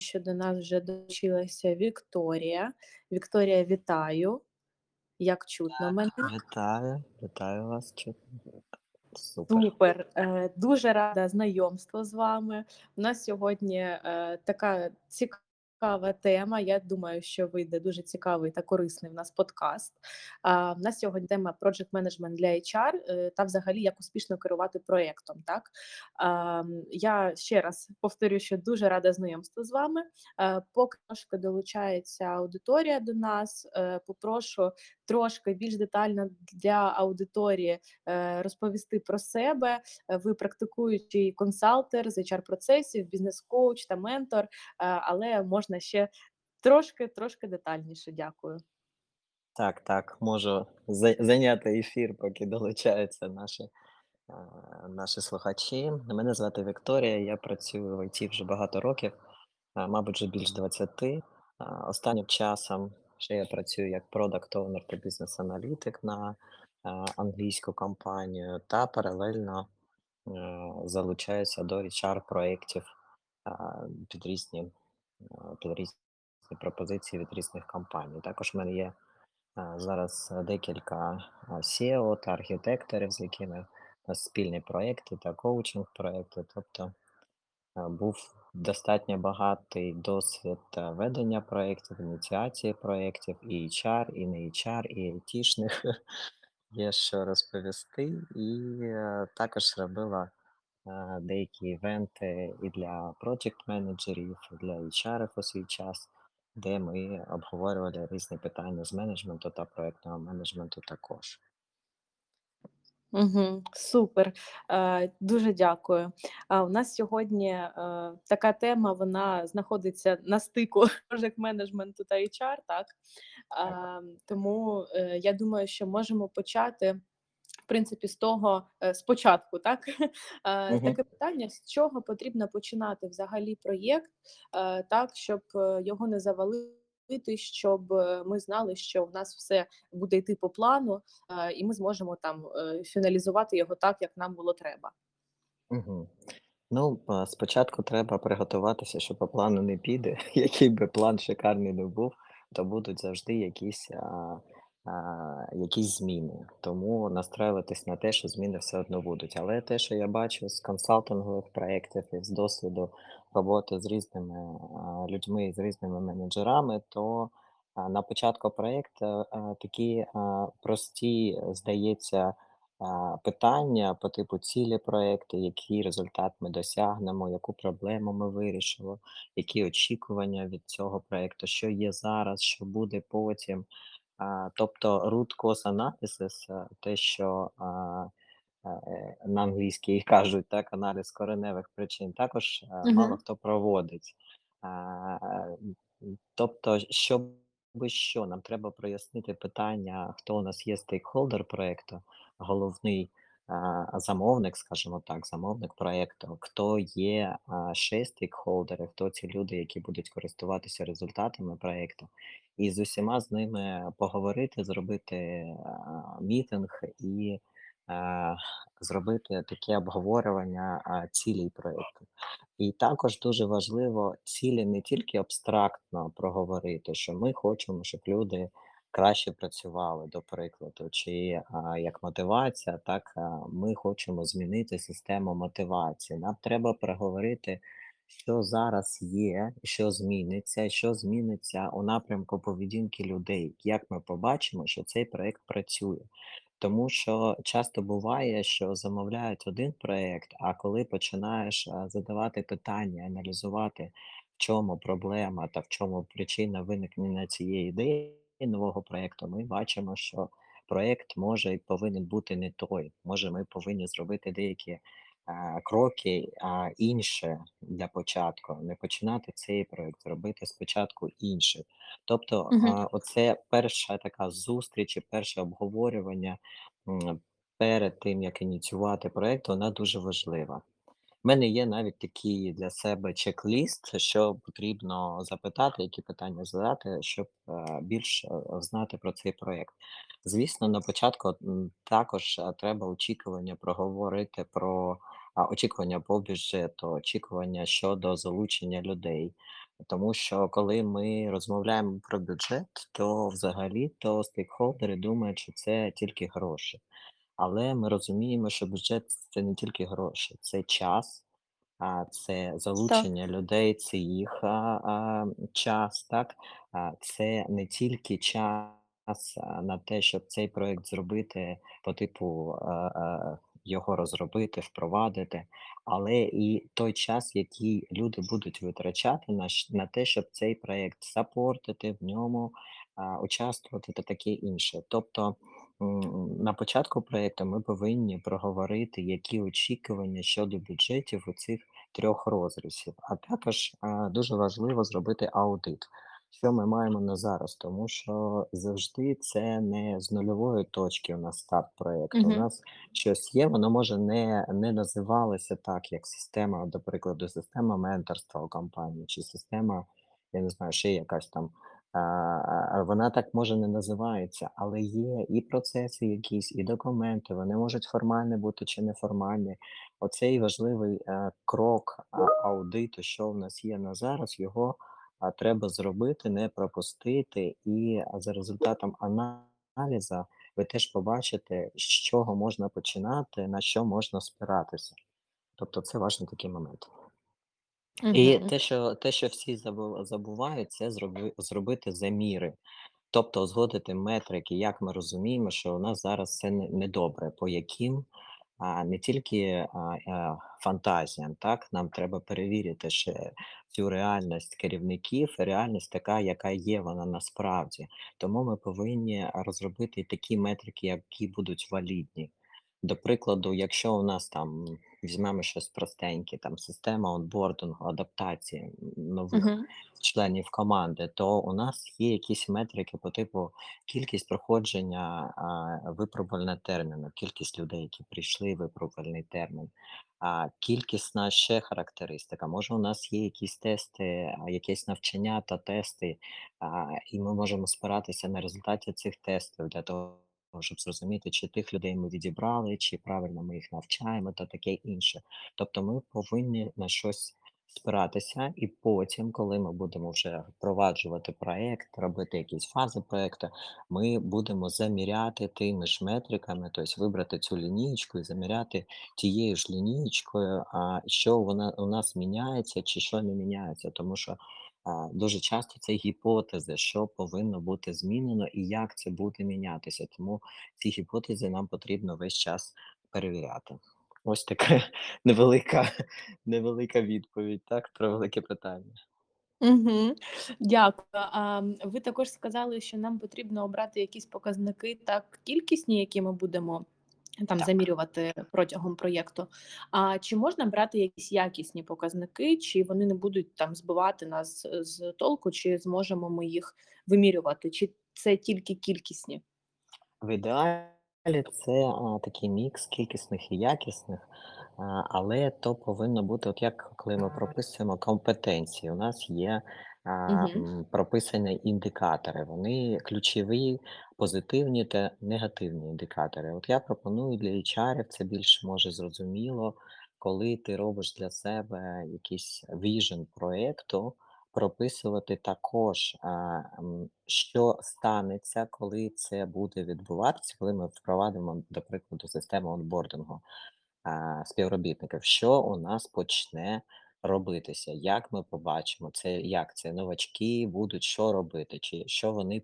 що до нас вже долучилася Вікторія. Вікторія, вітаю. Як чутно мене? Вітаю, вітаю вас. Чутно. Супер. Супер. Е, Дуже рада знайомству з вами. У нас сьогодні е, така цікава тема. Я думаю, що вийде дуже цікавий та корисний в нас подкаст. А, У нас сьогодні тема Project Management для HR е, та взагалі як успішно керувати проєктом. Так А, я ще раз повторю, що дуже рада знайомству з вами. Е, Поки трошки долучається аудиторія до нас, е, попрошу трошки більш детально для аудиторії розповісти про себе. Ви практикуючий консалтер з HR-процесів, бізнес-коуч та ментор, але можна ще трошки, трошки детальніше. Дякую. Так, так, можу зайняти ефір, поки долучаються наші, е, наші слухачі. Мене звати Вікторія, я працюю в ІТ вже багато років, е, мабуть, вже більш 20. Е, Останнім часом ще я працюю як продакт оунер та бізнес-аналітик на англійську компанію та паралельно залучаюся до HR-проєктів е, під різні, під різні пропозиції від різних компаній. Також в мене є зараз декілька SEO та архітекторів, з якими у нас спільні проекти та коучинг-проекти. Тобто був достатньо багатий досвід ведення проєктів, ініціації проєктів, і HR, і не HR, і айтішних. Є що розповісти. І також робила деякі івенти і для проєкт менеджерів, і для HR у свій час, де ми обговорювали різні питання з менеджменту та проєктного менеджменту також. Угу, супер, е, дуже дякую. А у нас сьогодні е, така тема, вона знаходиться на стику project менеджменту та HR, так? Так. А, тому е, я думаю, що можемо почати. Принципі, з того спочатку, так Е, Мгм. таке питання: з чого потрібно починати взагалі проєкт, е, так щоб його не завалити, щоб ми знали, що в нас все буде йти по плану, і ми зможемо там фіналізувати його так, як нам було треба. Мгм. Ну, спочатку треба приготуватися, що по плану не піде. Який би план шикарний не був, то будуть завжди якісь, а, якісь зміни. Тому настраюватись на те, що зміни все одно будуть. Але те, що я бачу з консалтингових проєктів і з досвіду роботи з різними людьми, з різними менеджерами, то на початку проєкту такі прості, здається, питання по типу цілі проекту, який результат ми досягнемо, яку проблему ми вирішимо, які очікування від цього проекту, що є зараз, що буде потім. Тобто root cause analysis, е, те, що е, на англійській кажуть, так, аналіз кореневих причин, також е, мало хто проводить. Тобто, щоб що, нам треба прояснити питання, хто у нас є стейкхолдер проекту, головний замовник, скажімо так, замовник проекту, хто є ще стейкхолдери, хто ці люди, які будуть користуватися результатами проекту, і з усіма з ними поговорити, зробити мітинг і зробити таке обговорювання цілей проекту. І також дуже важливо цілі не тільки абстрактно проговорити, що ми хочемо, щоб люди краще працювали, до прикладу, чи як мотивація, так ми хочемо змінити систему мотивації. Нам треба проговорити, що зараз є, що зміниться, що зміниться у напрямку поведінки людей, як ми побачимо, що цей проект працює. Тому що часто буває, що замовляють один проект, а коли починаєш задавати питання, аналізувати, в чому проблема та в чому причина виникнення цієї ідеї нового проекту, ми бачимо, що проект може і повинен бути не той. Може, ми повинні зробити деякі а, кроки а, інше для початку, не починати цей проект, зробити спочатку інший. Тобто, Угу. а, оце перша така зустріч і перше обговорювання м, перед тим, як ініціювати проект, вона дуже важлива. У мене є навіть такий для себе чек-ліст, що потрібно запитати, які питання задати, щоб е, більш е, знати про цей проект. Звісно, на початку також е, треба очікування проговорити про очікування по бюджету, очікування щодо залучення людей. Тому що коли ми розмовляємо про бюджет, то взагалі-то стейкхолдери думають, що це тільки гроші. Але ми розуміємо, що бюджет це не тільки гроші, це час, а, це Так. залучення людей, це їх, а, а, час, так? А, це не тільки час, на те, щоб цей проект зробити по типу, а, а, його розробити, впровадити, але і той час, який люди будуть витрачати на на те, щоб цей проект саппортити, в ньому, а, участвувати та таке інше. Тобто, м, на початку проекту ми повинні проговорити, які очікування щодо бюджетів у цих трьох розрізів. А також, а, дуже важливо зробити аудит, що ми маємо на зараз, тому що завжди це не з нульової точки у нас старт проекту. У Мгм. нас щось є, воно може не не називалося так, як система, до прикладу, система менторства у компанії чи система, я не знаю, ще якась там. Вона так може не називається, але є і процеси якісь, і документи. Вони можуть формальні бути чи неформальні. Оцей важливий, е, крок, аудиту, що в нас є на зараз, його, треба зробити, не пропустити. І, за результатом аналізу ви теж побачите, з чого можна починати, на що можна спиратися. Тобто це важний такий момент. І Мгм. те, що те, що всі забу забувають, це зроби зробити заміри. Тобто узгодити метрики, як ми розуміємо, що у нас зараз все не недобре, по яким, а, не тільки, а, а, фантазіям, так, нам треба перевірити ще цю реальність керівників, реальність така, яка є вона насправді. Тому ми повинні розробити такі метрики, які будуть валідні. До прикладу, якщо у нас там візьмемо щось простеньке, там система онбордингу, адаптації нових Мгм. членів команди, то у нас є якісь метрики по типу кількість проходження, випробувального терміну, кількість людей, які прийшли випробувальний термін, а, кількісна ще характеристика. Може, у нас є якісь тести, а, якесь навчання та тести, і ми можемо спиратися на результаті цих тестів для того, щоб зрозуміти, чи тих людей ми відібрали, чи правильно ми їх навчаємо та таке інше. Тобто ми повинні на щось спиратися, і потім, коли ми будемо вже впроваджувати проект, робити якісь фази проекту, ми будемо заміряти тими ж метриками, тобто вибрати цю лінієчку і заміряти тією ж лінієчкою, а, що вона у нас міняється чи що не міняється. Тому що, дуже часто це гіпотези, що повинно бути змінено і як це буде мінятися. Тому ці гіпотези нам потрібно весь час перевіряти. Ось така невелика невелика відповідь, так, про велике питання. Мгм. Дякую. А, ви також сказали, що нам потрібно обрати якісь показники так кількісні, які ми будемо там Так. замірювати протягом проєкту. А чи можна брати якісь якісні показники, чи вони не будуть там збивати нас з толку, чи зможемо ми їх вимірювати, чи це тільки кількісні? В ідеалі це, а, такий мікс кількісних і якісних, а, але то повинно бути, от як коли ми прописуємо компетенції, у нас є, а, Мгм. м, прописані індикатори. Вони ключові, позитивні та негативні індикатори. От я пропоную для HR це більш може зрозуміло, коли ти робиш для себе якийсь віжен проекту, прописувати також, що станеться, коли це буде відбуватися, коли ми впровадимо, до прикладу, систему онбордингу, співробітників. Що у нас почне робитися? Як ми побачимо це? Як це новачки будуть що робити? Чи що вони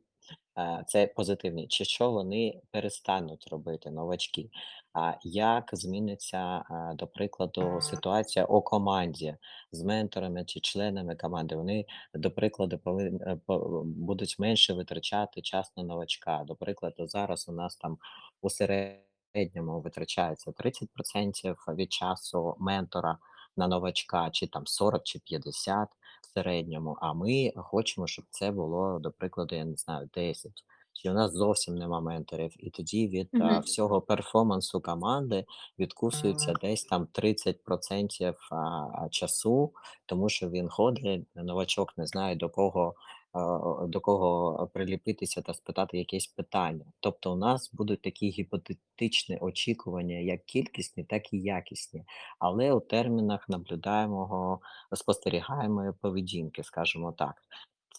а, це позитивні, чи що вони перестануть робити новачки? А як зміниться, а, до прикладу, ситуація у команді з менторами чи членами команди? Вони, до прикладу, повин е, будуть менше витрачати час на новачка. До прикладу, зараз у нас там у середньому витрачається 30% від часу ментора на новачка, чи там 40, чи 50 в середньому, а ми хочемо, щоб це було, до прикладу, я не знаю, 10. Чи у нас зовсім нема менторів, і тоді від, а, всього перформансу команди відкусується десь там 30% а, часу, тому що він ходить, новачок не знає, до кого, до кого приліпитися та спитати якесь питання. Тобто, у нас будуть такі гіпотетичні очікування, як кількісні, так і якісні, але у термінах наблюдаємого спостерігаємої поведінки, скажімо так.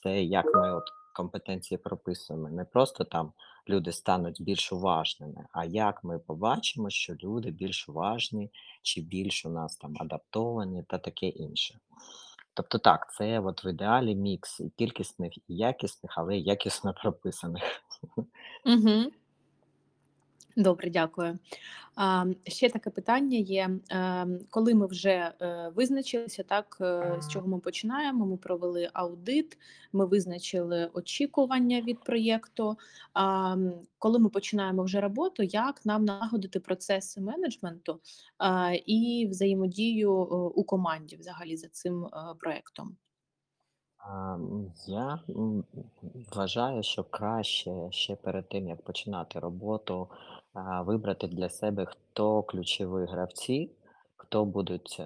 Це як ми от компетенції прописуємо. Не просто там люди стануть більш уважними, а як ми побачимо, що люди більш уважні чи більш у нас там адаптовані та таке інше. Тобто так, це от в ідеалі мікс і кількісних, і якісних, але якісно прописаних. Угу. Добре, дякую. Ще таке питання є. Ем, коли ми вже е, визначилися, так е, з чого ми починаємо? Ми провели аудит, ми визначили очікування від проєкту. Коли ми починаємо вже роботу, як нам налагодити процеси менеджменту і взаємодію е, у команді взагалі за цим е, проєктом? Я вважаю, що краще ще перед тим, як починати роботу, вибрати для себе, хто ключові гравці, хто будуть,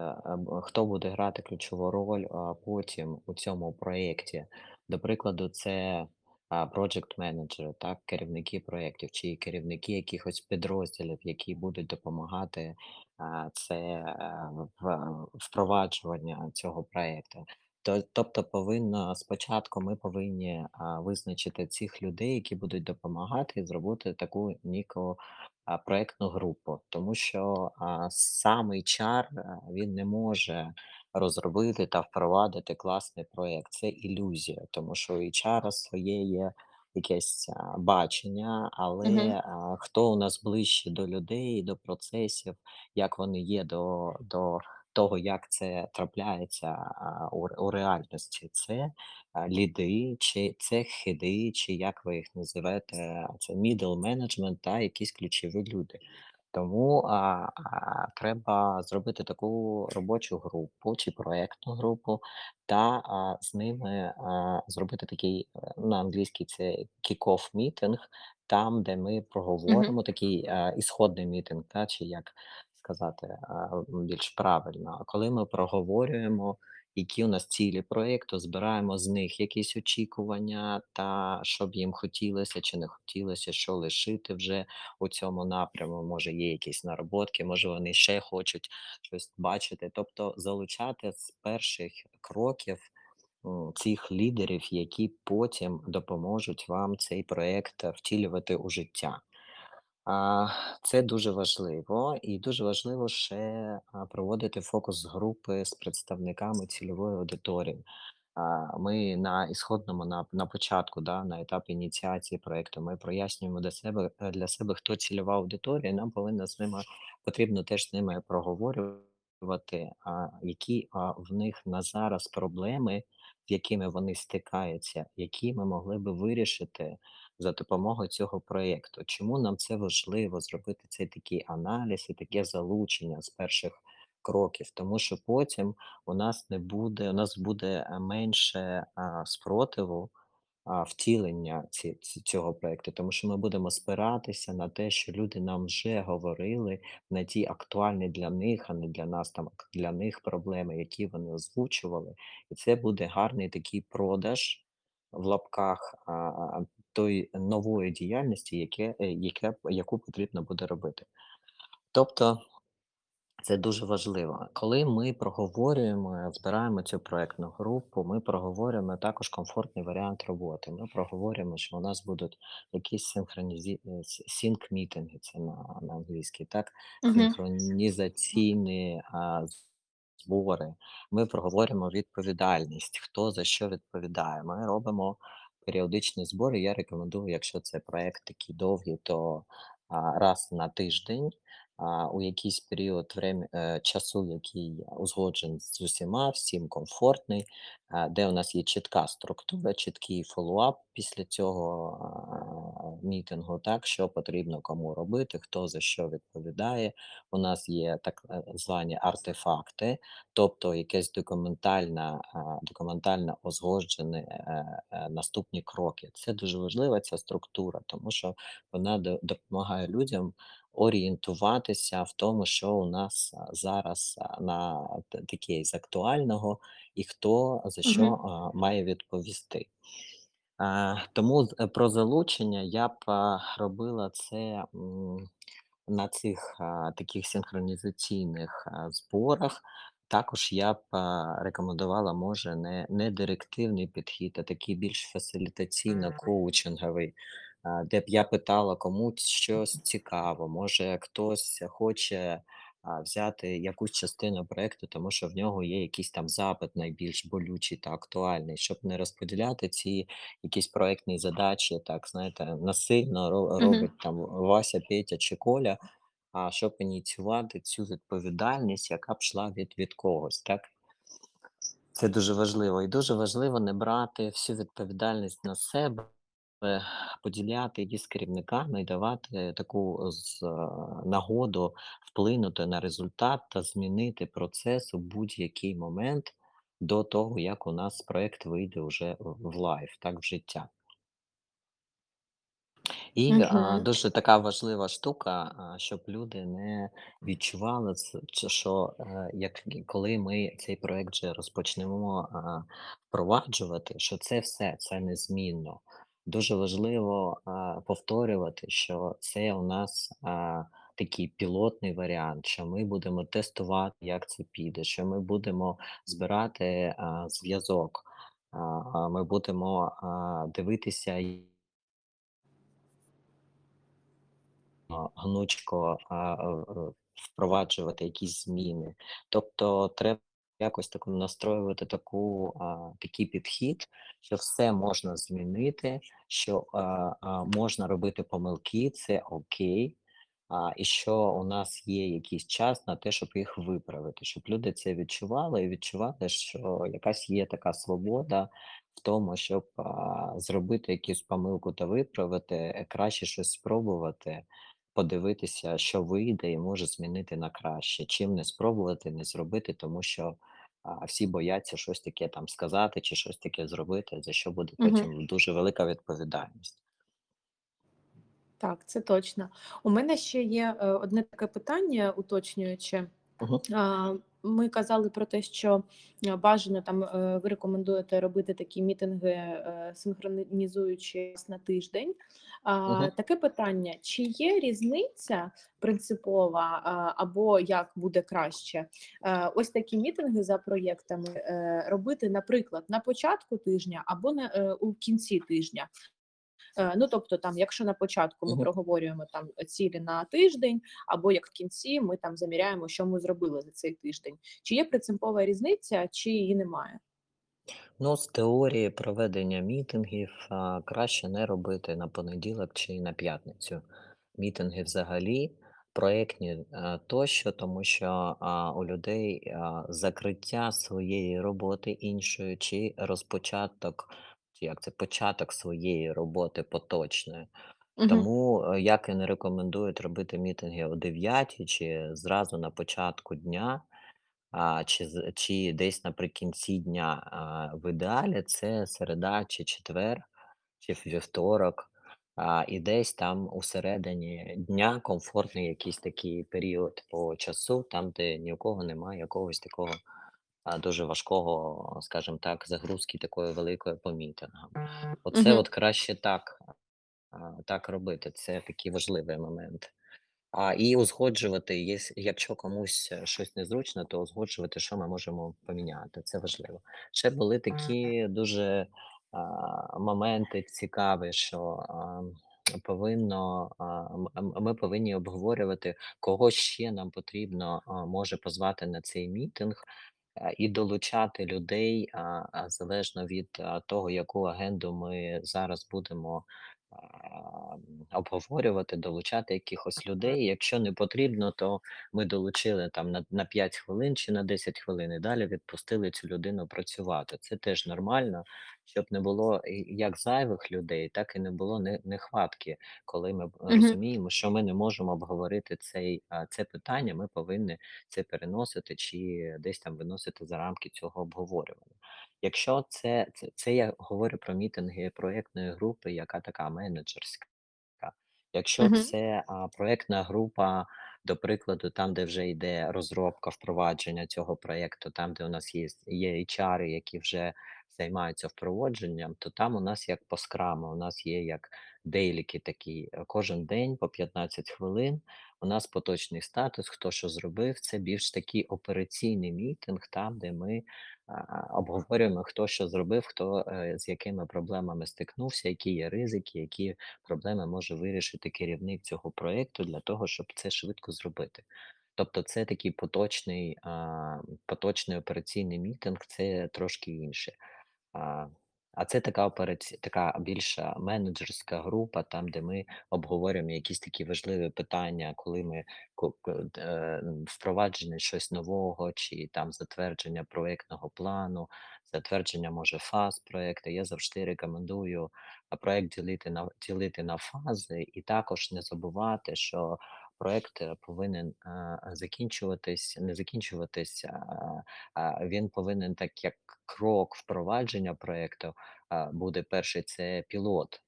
хто буде грати ключову роль потім у цьому проєкті. До прикладу, це project менеджери, так, керівники проєктів чи керівники якихось підрозділів, які будуть допомагати це впроваджування цього проєкту. То тобто повинно спочатку ми повинні, а, визначити цих людей, які будуть допомагати, і зробити таку ніку, а, проектну групу. Тому що, а, сам HR, а, він не може розробити та впровадити класний проект. Це ілюзія, тому що у HR своє є якесь, а, бачення, але, Угу. а, хто у нас ближче до людей, до процесів, як вони є до до того, як це трапляється, а, у у реальності. Це, а, ліди, чи це хеди, чи як ви їх називаєте, це middle management та якісь ключові люди. Тому, а, а, треба зробити таку робочу групу чи проектну групу та, а, з ними, а, зробити такий, е, на англійській це kick-off meeting, там, де ми проговоримо такий, а, ісходний мітинг, та, чи як сказати, більш правильно. Коли ми проговорюємо, які у нас цілі проєкту, збираємо з них якісь очікування та що б їм хотілося чи не хотілося, що лишити вже у цьому напряму. Може, є якісь наработки, може, вони ще хочуть щось бачити. Тобто залучати з перших кроків цих лідерів, які потім допоможуть вам цей проєкт втілювати у життя. А, це дуже важливо, і дуже важливо ще проводити фокус-групи з представниками цільової аудиторії. А, Ми на ісходному на, на початку, да, на етапі ініціації проекту, ми прояснюємо для себе е, для себе, хто цільова аудиторія. Нам повинно з ними потрібно теж з ними проговорювати, а, які а, в них на зараз проблеми, з якими вони стикаються, які ми могли би вирішити за допомогою цього проєкту. Чому нам це важливо зробити цей такий аналіз і таке залучення з перших кроків? Тому що потім у нас не буде, у нас буде е, менше а, спротиву втілення ці, ці, цього проєкту, тому що ми будемо спиратися на те, що люди нам вже говорили на ті актуальні для них, а не для нас там для них проблеми, які вони озвучували, і це буде гарний такий продаж в лапках а, тої нової діяльності, яке, е, яке, яку потрібно буде робити. Тобто це дуже важливо. Коли ми проговорюємо, збираємо цю проектну групу, ми проговорюємо також комфортний варіант роботи. Ми проговорюємо, що у нас будуть якісь синхронізі... синк-мітинги, це на, на англійській, так, синхронізаційні а, збори. Ми проговорюємо відповідальність, хто за що відповідає. Ми робимо періодичні збори. Я рекомендую, якщо це проект такий довгий, то раз на тиждень у якийсь період е, часу, який узгоджений з усіма, всім комфортний, де у нас є чітка структура, чіткий фоллоуап після цього мітингу, так, що потрібно кому робити, хто за що відповідає. У нас є так е, звані артефакти, тобто якесь документальна, а, документально узгоджені е, е, наступні кроки. Це дуже важлива ця структура, тому що вона допомагає людям орієнтуватися в тому, що у нас зараз на таке з актуального, і хто за що а, має відповісти. Тому про залучення я б, робила це, на цих, таких синхронізаційних, зборах. Також я б, рекомендувала, може, не не директивний підхід, а такий більш фасилітаційно-коучинговий, де б я питала комусь щось цікаво. Може, хтось хоче, взяти якусь частину проекту, тому що в нього є якийсь там запит найбільш болючий та актуальний, щоб не розподіляти ці якісь проектні задачі, так знаєте, насильно робить там Вася, Петя чи Коля, а щоб ініціювати цю відповідальність, яка б йшла від від когось, так? Це дуже важливо. І дуже важливо не брати всю відповідальність на себе, поділяти її з керівниками і давати таку е, нагоду вплинути на результат та змінити процес у будь-який момент до того, як у нас проект вийде вже в live, так, в життя. І, а, дуже така важлива штука, а, щоб люди не відчували що, е, як коли ми цей проект вже розпочнемо, а, впроваджувати, що це все, це незмінно. Дуже важливо, а, повторювати, що це у нас, а, такий пілотний варіант, що ми будемо тестувати, як це піде, що ми будемо збирати, зв'язок, а, ми будемо, а, дивитися гнучко, а, впроваджувати якісь зміни. Тобто треба якось так настроювати таку, а, такий підхід, що все можна змінити, що, а, а, можна робити помилки, це окей, а, і що у нас є якийсь час на те, щоб їх виправити, щоб люди це відчували і відчували, що якась є така свобода в тому, щоб, а, зробити якусь помилку та виправити, краще щось спробувати, подивитися, що вийде і може змінити на краще, чим не спробувати, не зробити, тому що, а, всі бояться щось таке там сказати чи щось таке зробити, за що буде потім потім дуже велика відповідальність. Так, це точно. У мене ще є, е, одне таке питання уточнююче. Мгм. Ми казали про те, що, е, бажано там, е, ви рекомендуєте робити такі мітинги, е, синхронізуючи на тиждень. А, таке питання: чи є різниця принципова, або як буде краще, ось такі мітинги за проєктами, робити, наприклад, на початку тижня або на у кінці тижня? Е, ну, тобто, там, якщо на початку ми проговорюємо там цілі на тиждень, або як в кінці ми там заміряємо, що ми зробили за цей тиждень. Чи є принципова різниця, чи її немає? Ну, з теорії проведення мітингів а, краще не робити на понеділок чи на п'ятницю. Мітинги взагалі, проєктні тощо, тому що а, у людей а, закриття своєї роботи іншої, чи розпочаток, як це початок своєї роботи поточної. Мгм. Тому е, як і не рекомендують робити мітинги о 9 чи зразу на початку дня. А, чи чи десь наприкінці дня, а, в ідеалі це середа чи четвер, чи вівторок, а, і десь там у середині дня комфортний якийсь такий період по часу, там, де ні у кого немає якогось такого, дуже важкого, скажімо так, загрузки такої великої по мітингам. Оце Мгм. от краще так, так робити. Це такий важливий момент. А, і узгоджувати, якщо комусь, щось незручно, то узгоджувати, що ми можемо поміняти, це важливо. Ще були такі дуже, а, моменти цікаві, що, ам, повинно, а, ми повинні обговорювати, кого ще нам потрібно, а, може позвати на цей мітинг, а, і долучати людей, залежно від, того, яку агенду ми зараз будемо, обговорювати, долучати якихось людей. Якщо не потрібно, то ми долучили там на на 5 хвилин чи на 10 хвилин і далі відпустили цю людину працювати. Це теж нормально, щоб не було як зайвих людей, так і не було не нехватки, коли ми б розуміємо, що ми не можемо обговорити цей це питання, ми повинні це переносити чи десь там виносити за рамки цього обговорювання. Якщо це це це я говорю про мітинги проєктної групи, яка така менеджерська. Якщо Мгм. це, а, проектна група, до прикладу, там, де вже йде розробка, впровадження цього проєкту, там, де у нас є є HR, які вже займаються впровадженням, то там у нас як по скраму, у нас є як дейліки такі. е, Кожен день по 15 хвилин. У нас поточний статус, хто що зробив. Це більш такий операційний мітинг, там, де ми обговорюємо, хто що зробив, хто е, з якими проблемами стикнувся, які є ризики, які проблеми може вирішити керівник цього проєкту для того, щоб це швидко зробити. Тобто це такий поточний, поточний операційний мітинг, це трошки інше. А, це така операці така більша менеджерська група, там, де ми обговорюємо якісь такі важливі питання, коли ми е, впровадження щось нового, чи там затвердження проектного плану, затвердження, може, фаз проекту. Я завжди рекомендую, проект ділити на ділити на фази, і також не забувати, що проект, е, повинен, закінчуватись не закінчуватись, а він повинен так як крок впровадження проекту, буде перший- це пілот.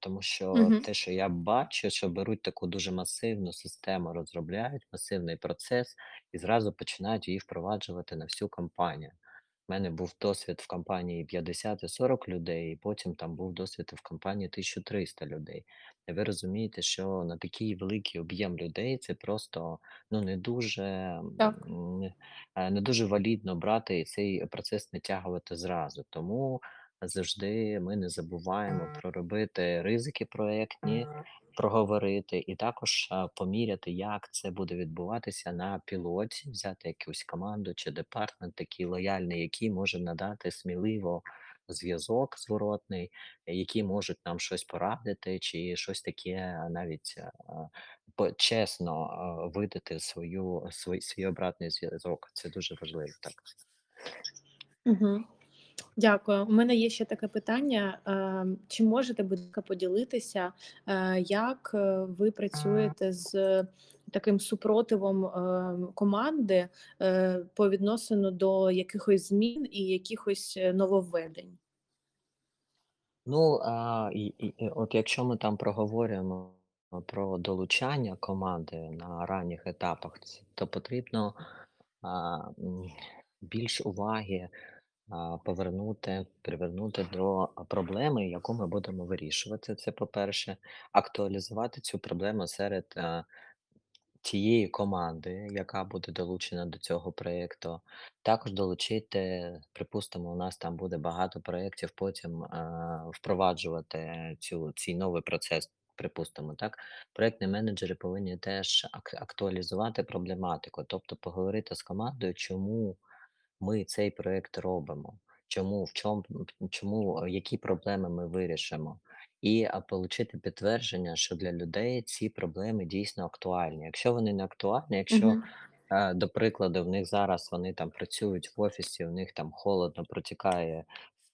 Тому що Мгм. те, що я бачу, що беруть таку дуже масивну систему, розробляють масивний процес і зразу починають її впроваджувати на всю компанію. У мене був досвід в компанії 50 і 40 людей, і потім там був досвід в компанії 1300 людей. І ви розумієте, що на такий великий об'єм людей це просто ну не дуже Так. м, е, не дуже валідно брати і цей процес натягувати зразу. Тому завжди ми не забуваємо проробити ризики проектні, проговорити і також поміряти, як це буде відбуватися на пілоті, взяти якусь команду чи департмент такий лояльний, який може надати сміливо зв'язок зворотний, е, які можуть нам щось порадити, чи щось таке навіть а, чесно видати свою свій, свій обратний зв'язок. Це дуже важливо так. Мгм. Дякую. У мене є ще таке питання. Ем, Чи можете, будь ласка, поділитися, е, як е, ви працюєте з таким супротивом команди е, по відносину до якихось змін і якихось е, нововведень? Ну, а, і, і, от якщо ми там проговорюємо про долучання команди на ранніх етапах, то потрібно а, більш уваги повернути, привернути до проблеми, яку ми будемо вирішувати. Це по-перше, актуалізувати цю проблему серед а, тієї команди, яка буде долучена до цього проєкту. Також долучити, припустимо, у нас там буде багато проєктів, потім а, впроваджувати цю, цей новий процес. Припустимо, так, проектні менеджери повинні теж актуалізувати проблематику, тобто поговорити з командою, чому ми цей проект робимо, чому, в чому, чому, е, які проблеми ми вирішимо, і получити підтвердження, що для людей ці проблеми дійсно актуальні. Якщо вони не актуальні, якщо, е, до прикладу, в них зараз вони там працюють в офісі, у них там холодно протікає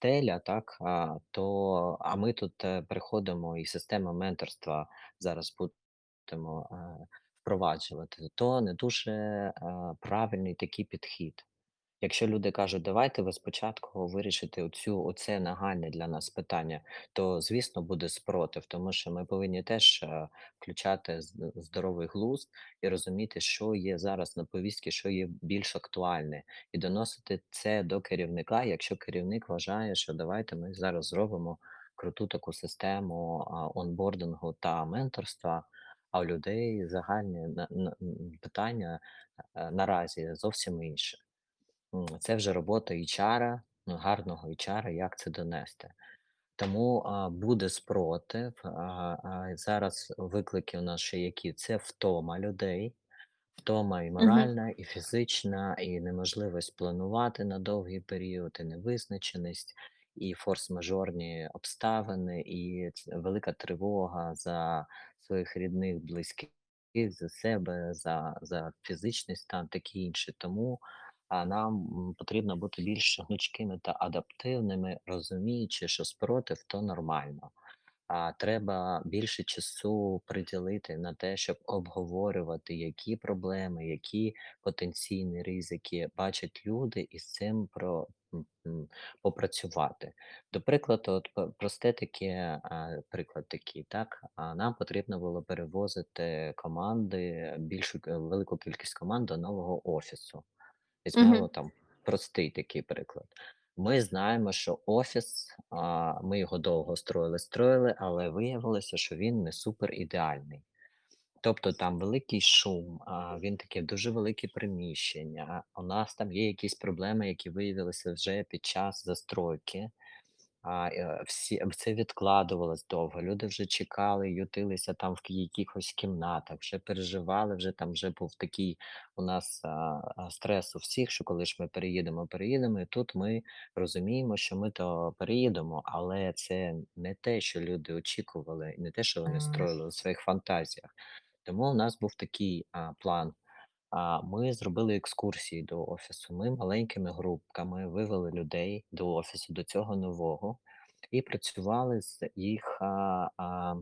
стеля, так, а, то а ми тут е, приходимо і система менторства зараз будемо е, впроваджувати, то не дуже е, правильний такий підхід. Якщо люди кажуть, давайте ви спочатку вирішите оцю, оце нагальне для нас питання, то звісно буде спротив, тому що ми повинні теж е, включати з- здоровий глузд і розуміти, що є зараз на повістці, що є більш актуальне, і доносити це до керівника, якщо керівник вважає, що давайте ми зараз зробимо круту таку систему онбордингу та менторства. А у людей загальні на- питання е, наразі зовсім інше. М, це вже робота HR, ну, гарного HR, як це донести. Тому, а, буде спротив. А, а, зараз виклики у нас ще які? Це втома людей, втома і Мгм. моральна, і фізична, і неможливість планувати на довгий період, і невизначеність, і форс-мажорні обставини, і ц велика тривога за своїх рідних, близьких, за себе, за за фізичний стан, таке інше. Тому, а, нам, потрібно бути більш гнучкими та адаптивними, розуміючи, що спротив- то нормально. А треба більше часу приділити на те, щоб обговорювати, які проблеми, які потенційні ризики бачать люди, і з цим про попрацювати. До прикладу, от п- просте таке, приклад такий, так нам потрібно було перевозити команди, більшу к- велику кількість команд до нового офісу. Мгм. Візьмемо там простий такий приклад. Ми знаємо, що офіс, а, ми його довго строїли, строїли, але виявилося, що він не супер ідеальний. Тобто там великий шум, а, він таке дуже велике приміщення. У нас там є якісь проблеми, які виявилися вже під час застройки. А, е, всі це відкладувалось довго. Люди вже чекали, ютилися там в якихось кімнатах, вже переживали, вже там вже був такий у нас а, а, стрес у всіх, що коли ж ми переїдемо, переїдемо, і тут ми розуміємо, що ми то переїдемо, але це не те, що люди очікували, не те, що вони строїли у своїх фантазіях. Тому у нас був такий а, план. А, ми зробили екскурсії до офісу. Ми маленькими групками вивели людей до офісу, до цього нового, і працювали з їх а, а,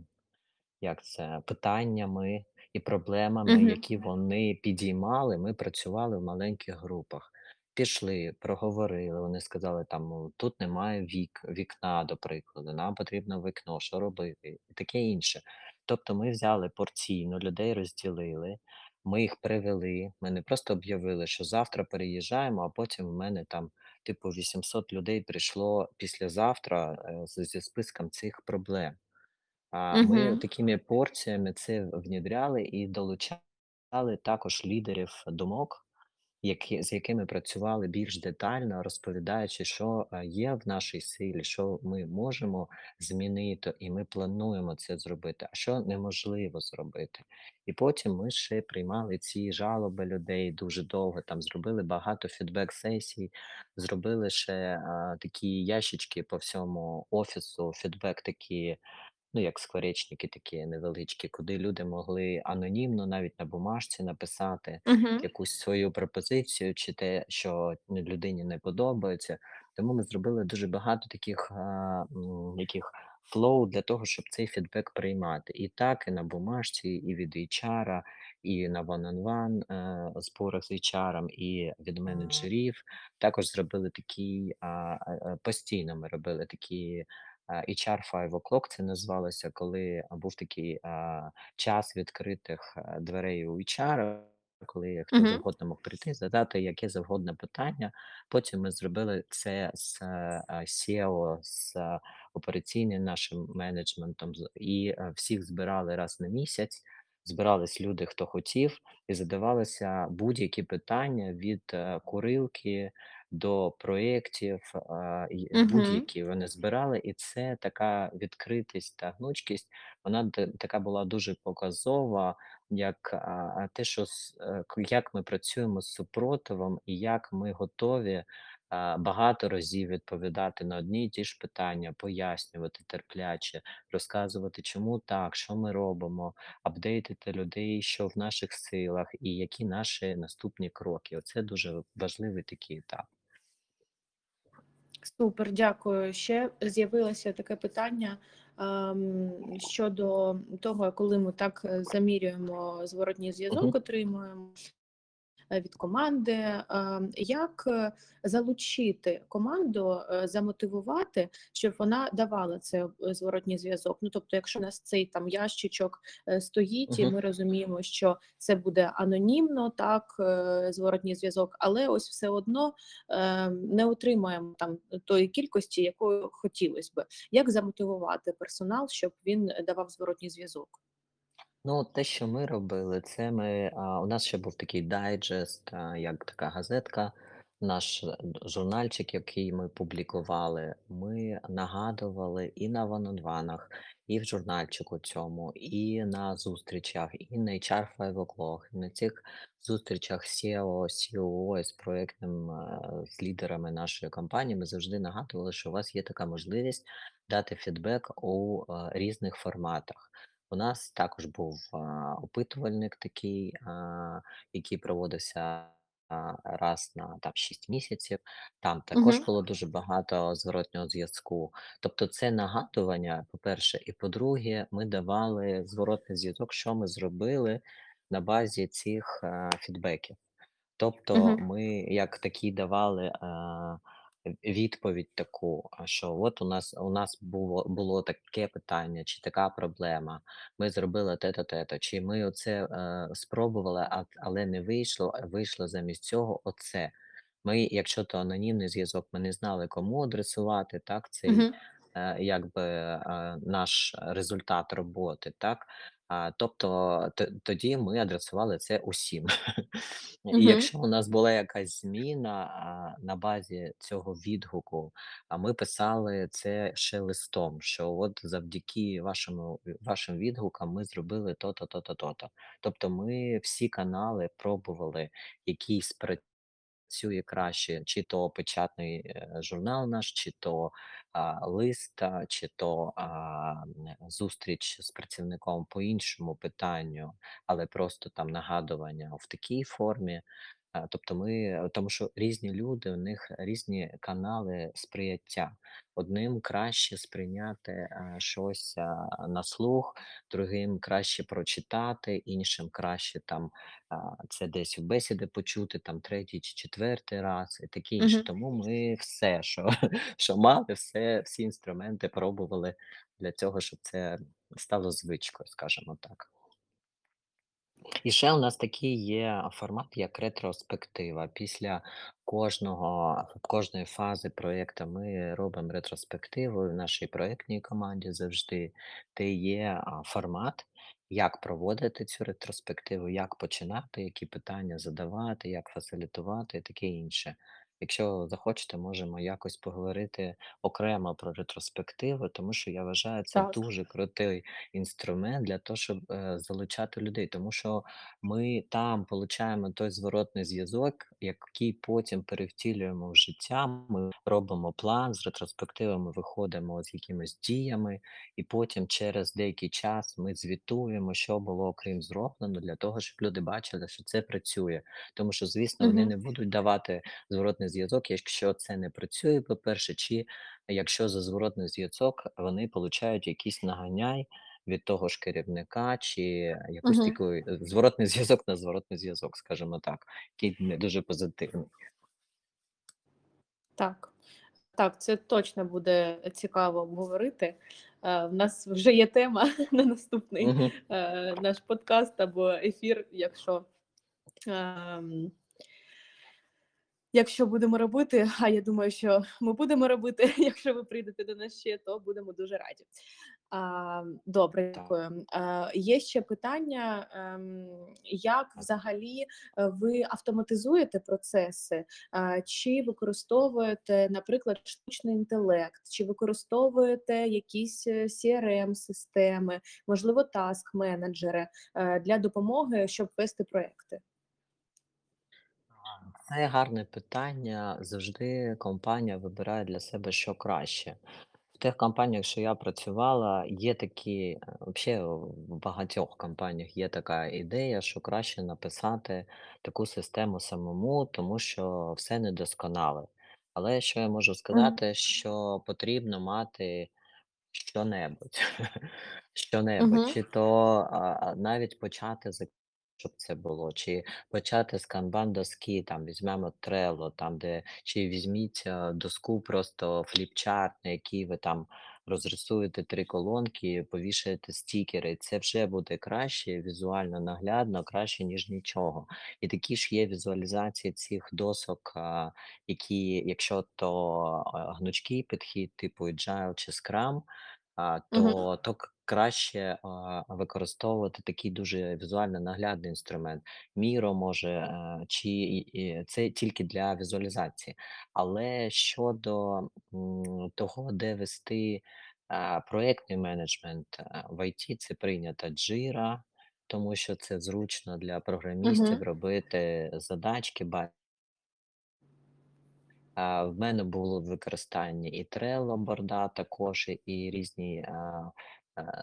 як це, питаннями і проблемами, Мгм. які вони підіймали. Ми працювали в маленьких групах. Пішли, проговорили. Вони сказали, там ну, тут немає вік, вікна, до прикладу, нам потрібно вікно, що робити, і таке інше. Тобто ми взяли порційно, людей розділили, ми їх привели. Ми не просто об'явили, що завтра переїжджаємо, а потім в мене там, типу, 800 людей прийшло післязавтра е, з- зі списком цих проблем. А, ми Мгм. такими порціями це внідряли і долучали також лідерів думок, які, з якими працювали більш детально, розповідаючи, що е, є в нашій силі, що ми можемо змінити, і ми плануємо це зробити, а що неможливо зробити. І потім ми ще приймали ці жалоби людей дуже довго. Там зробили багато фідбек-сесій, зробили ще а, такі ящички по всьому офісу, фідбек такі Ну, як скворечники такі невеличкі, куди люди могли анонімно навіть на бумажці написати Мгм. якусь свою пропозицію чи те, що ну, людині не подобається. Тому ми зробили дуже багато таких а, м, яких flow для того, щоб цей фідбек приймати. І так, і на бумажці, і від HR, і на one-on-one е, зборах з HR, і від менеджерів. Також зробили такі а, а, а, постійно. Ми робили такі HR Five O'Clock це називалося, коли був такий а, час відкритих дверей у HR, коли хто Мгм. завгодно мог прийти, задати яке завгодно питання. Потім ми зробили це з SEO, з операційним нашим менеджментом, і всіх збирали раз на місяць. Збирались люди, хто хотів, і задавалися будь-які питання від курилки до проєктів, і будь-які вони збирали, і це така відкритість та гнучкість, вона така була дуже показова, як, а, те, що е, як ми працюємо з супротивом і як ми готові, багато разів відповідати на одні й ті ж питання, пояснювати терпляче, розказувати, чому так, що ми робимо, апдейтити людей, що в наших силах і які наші наступні кроки. Оце дуже важливий такий етап. Супер, дякую. Ще з'явилося таке питання ем, щодо того, коли ми так е, замірюємо зворотній зв'язок, отримуємо. Е, від команди. Е, Як е, залучити команду, е, замотивувати, щоб вона давала цей е, зворотній зв'язок? Ну тобто, якщо у нас цей там ящичок стоїть, і ми розуміємо, що це буде анонімно, так зворотній зв'язок, але ось все одно е, не отримаємо там тої кількості, якою хотілося би. Як замотивувати персонал, щоб він давав зворотній зв'язок? Ну, те, що ми робили, це ми, а, у нас ще був такий дайджест, а, як така газетка, наш е, журнальчик, який ми публікували. Ми нагадували і на ванонванах, і в журнальчику цьому, і на зустрічах, і на HR Five O'Clock, і на цих зустрічах SEO, COO з проектним, е, з лідерами нашої компанії. Ми завжди нагадували, що у вас є така можливість дати фідбек у е, різних форматах. У нас також був, а, опитувальник такий, а, який проводився, а, раз на там 6 місяців. Там також Угу, було дуже багато зворотнього зв'язку. Тобто це нагадування, по-перше, і по-друге, ми давали зворотний зв'язок, що ми зробили на базі цих, а, фідбеків. Тобто угу, ми як такі давали, а, відповідь таку, що от у нас у нас було було таке питання чи така проблема. Ми зробили те-то, те-то, чи ми оце, е, спробували, а але не вийшло, вийшло замість цього оце. Ми, якщо то анонімний зв'язок, ми не знали, кому адресувати, так, цей, Мгм. е, якби, е, наш результат роботи, так. А, тобто тоді ми адресували це усім. І якщо у нас була якась зміна, а, на базі цього відгуку, а ми писали це ще листом, що от завдяки вашому вашим відгукам ми зробили то-то, то-то, то-то. Тобто ми всі канали пробували, який спрацює краще, чи то печатний, е, журнал наш, чи то, а, лист, чи то, а, зустріч з працівником по іншому питанню, але просто там нагадування в такій формі. А, тобто ми тому що різні люди, у них різні канали сприйняття. Одним краще сприйняти, е, щось, а, на слух, другим краще прочитати, іншим краще там, а, це десь в бесіди почути, там третій чи четвертий раз і таке інше. Мгм. Тому ми все, що що мали, все всі інструменти пробували для цього, щоб це стало звичкою, скажімо так. І ще у нас такий є формат, як ретроспектива. Після кожного кожної фази проєкту ми робимо ретроспективу. В нашій проєктній команді завжди де є, формат, як проводити цю ретроспективу, як починати, які питання задавати, як фасилітувати і таке інше. Якщо захочете, можемо якось поговорити окремо про ретроспективу, тому що я вважаю, це Так. дуже крутий інструмент для того, щоб, е, залучати людей. Тому що ми там получаємо той зворотний зв'язок, який потім перевтілюємо в життя. Ми робимо план, з ретроспективами виходимо з якимись діями, і потім через деякий час ми звітуємо, що було окрім зроблено, для того, щоб люди бачили, що це працює. Тому що, звісно, вони Мгм. не будуть давати зворотний зв'язок, якщо це не працює, по-перше, чи якщо за зворотний зв'язок вони получають якийсь наганяй від того ж керівника, чи якусь Мгм. таку е, зворотний зв'язок на зворотний зв'язок, скажімо так, який не дуже позитивний. Так. Так, це точно буде цікаво обговорити. Е, в нас вже є тема на наступний, Мгм. е, наш подкаст або ефір, якщо, ем Якщо будемо робити, а я думаю, що ми будемо робити, якщо ви прийдете до нас ще, то будемо дуже раді. А, добре, дякую. А, є ще питання, ем, як взагалі е, ви автоматизуєте процеси, а, чи використовуєте, наприклад, штучний інтелект, чи використовуєте якісь е, CRM-системи, можливо, таск-менеджери е, для допомоги, щоб вести проекти? Це гарне питання. Завжди компанія вибирає для себе що краще. В тих компаніях, що я працювала, є такі, взагалі в багатьох компаніях є така ідея, що краще написати таку систему самому, тому що все недосконале. Але що я можу сказати, що потрібно мати Що-небудь. Що-небудь. Мгм. Чи то, а, а, навіть почати з щоб це було, чи почати з канбан-доски, там візьмемо Trello, там, де чи візьміть, а, доску просто фліпчарт, на якій ви там розрисуєте 3 колонки, повішаєте стікери. Це вже буде краще, візуально наглядно, краще, ніж нічого. І такі ж є візуалізації цих досок, а, які, якщо то, а, гнучкий підхід, типу Agile чи Scrum, а, Мгм. то то к краще, а, використовувати такий дуже візуально наглядний інструмент. Miro може, е, чи і і це тільки для візуалізації. Але щодо, м, того, де вести, а, проектний менеджмент, е, в IT це прийнята Jira, тому що це зручно для програмістів Мгм. робити задачки, ба а, в мене було в використанні і Trello board -а також, і різні, а, а,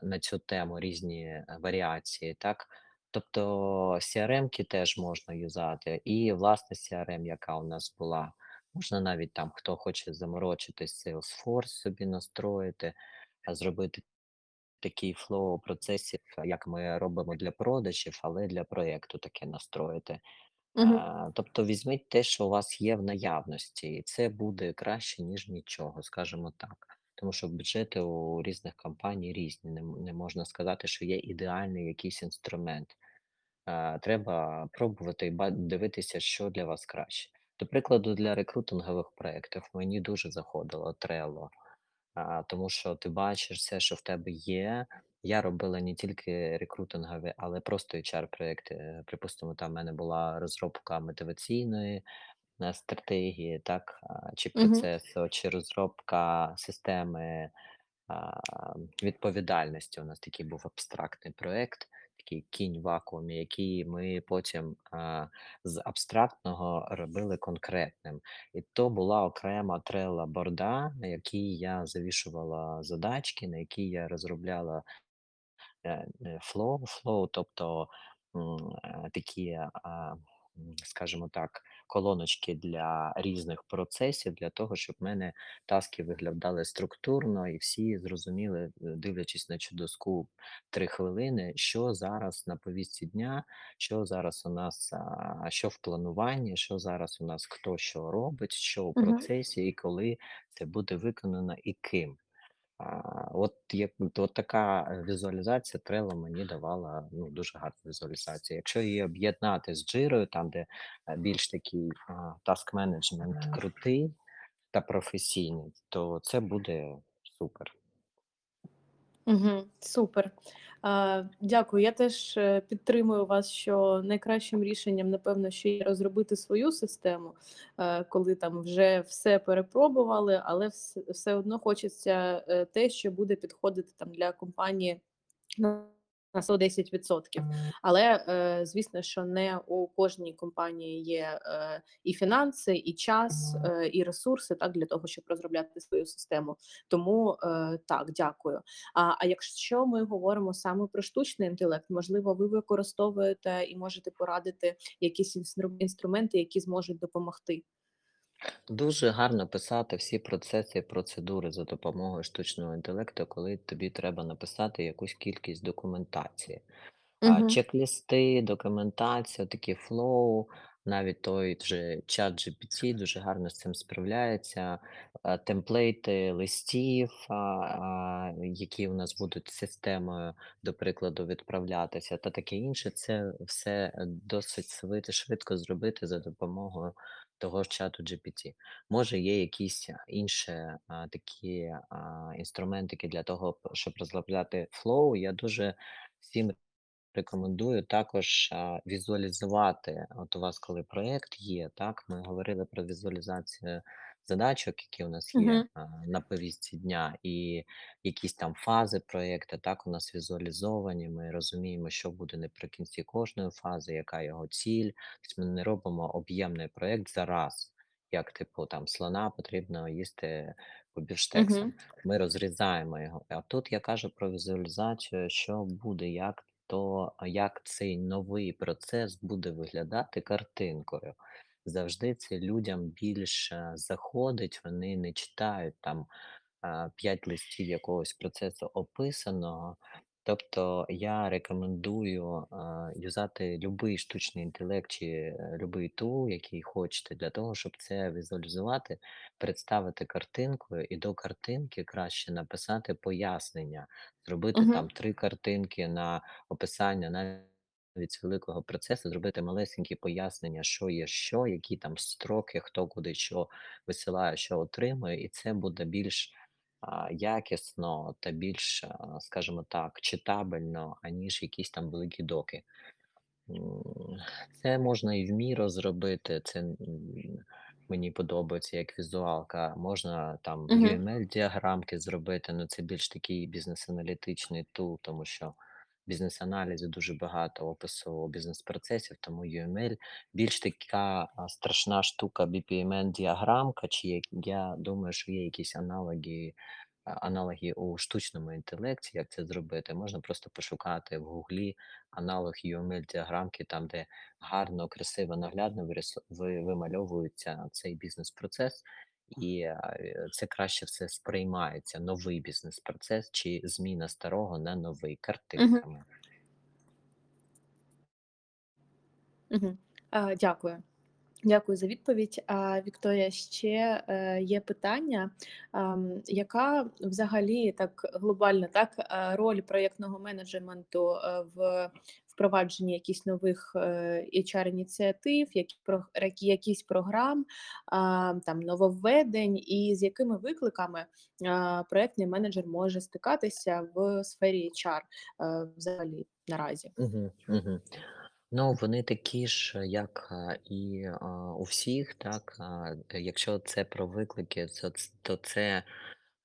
на цю тему різні, е, варіації, так. Тобто CRM -ки теж можна юзати, і власне CRM, яка у нас була. Можна навіть там, хто хоче заморочитись, Salesforce собі настроїти, а зробити такий флоу процесів, як ми робимо для продажів, але для проєкту таке настроїти. Мгм. А, тобто візьміть те, що у вас є в наявності, і це буде краще, ніж нічого, скажімо так. Тому що бюджети у різних компаній різні. Не, не можна сказати, що є ідеальний якийсь інструмент. А, треба пробувати і дивитися, що для вас краще. До прикладу, для рекрутингових проєктів мені дуже заходило Trello, а, тому що ти бачиш все, що в тебе є. Я робила не тільки рекрутингові, але просто HR-проєкти. Припустимо, там в мене була розробка мотиваційної е, стратегії, так, чи Мгм. процесу, чи розробка системи а, відповідальності. У нас такий був абстрактний проект, такий кінь в вакуумі, який ми потім а, з абстрактного робили конкретним. І то була окрема Trello board -а, на якій я завішувала задачки, на якій я розробляла е, е, flow, flow, тобто м, е, такі, а, скажімо так, колоночки для різних процесів, для того, щоб в мене таски виглядали структурно і всі зрозуміли, е, дивлячись на цю доску 3 хвилини, що зараз на повістці дня, що зараз у нас, що в плануванні, що зараз у нас хто що робить, що у процесі і коли це буде виконано і ким. От як от така візуалізація Trello мені давала ну, дуже гарну візуалізацію. Якщо її об'єднати з Jira, там, де е, більш такий таск менеджмент крутий та професійний, то це буде супер. Угу, Супер. А, дякую. Я теж е, підтримую вас, що найкращим рішенням, напевно, що є розробити свою систему, е, коли там вже все перепробували, але все, одно хочеться е, те, що буде підходити там для компанії на на 110%. Але е, звісно, що не у кожній компанії є е, і фінанси, і час, е, і ресурси так для того, щоб розробляти свою систему. Тому так, дякую. А, а якщо ми говоримо саме про штучний інтелект, можливо, ви використовуєте і можете порадити якісь інстру- інструменти, які зможуть допомогти. Дуже гарно писати всі процеси і процедури за допомогою штучного інтелекту, коли тобі треба написати якусь кількість документації. А, чек-лісти, документація, такі flow, навіть той же чат GPT дуже гарно з цим справляється. А, темплейти листів, а, а, які у нас будуть системою, до прикладу, відправлятися, та таке інше, це все досить швид- швидко зробити за допомогою того ж чату GPT. Може, є якісь інші а, такі а, інструментики для того, щоб розробляти flow. Я дуже всім Рекомендую також, а, візуалізувати. От у вас, коли проєкт є, так, ми говорили про візуалізацію задачок, які у нас є, угу, а, на повістці дня, і якісь там фази проєкту, так, у нас візуалізовані. Ми розуміємо, що буде наприкінці кожної фази, яка його ціль. Тобто ми не робимо об'ємний проєкт за раз, як типу там слона потрібно їсти по бівштексам. угу, Ми розрізаємо його. А тут я кажу про візуалізацію, що буде, як то як цей новий процес буде виглядати картинкою. Завжди це людям більше заходить, вони не читають там 5 листів якогось процесу описаного. Тобто я рекомендую а, юзати будь-який штучний інтелект чи будь-який тул, який хочете, для того, щоб це візуалізувати, представити картинкою, і до картинки краще написати пояснення, зробити угу, там три картинки на описання з великого процесу, зробити малесенькі пояснення, що є що, які там строки, хто куди що висилає, що отримує, і це буде більш а, якісно та більш, а, скажімо так, читабельно, аніж якісь там великі доки. Це можна і в міру зробити. Це мені подобається як візуалка. Можна там угу, UML-діаграмки зробити, але це більш такий бізнес-аналітичний тул, тому що бізнес-аналізі дуже багато опису бізнес-процесів, тому UML більш така страшна штука BPMN-діаграмка, чи як- я думаю, що є якісь аналоги аналоги у штучному інтелекті, як це зробити, можна просто пошукати в Гуглі аналог UML-діаграмки, там, де гарно, красиво, наглядно вимальовується цей бізнес-процес, і е, це краще все сприймається, новий бізнес-процес чи зміна старого на новий картинками. Угу. А, дякую. Дякую за відповідь. А, Вікторія, ще е, є питання, яка взагалі так глобально так е, роль проєктного менеджменту в впровадження якісь нових е, HR-ініціатив, які про якісь програм, там нововведень, і з якими викликами проектний менеджер може стикатися в сфері HR е, взагалі наразі. Ну, вони такі ж, як і а, у всіх, так. А, е, якщо це про виклики, то, то це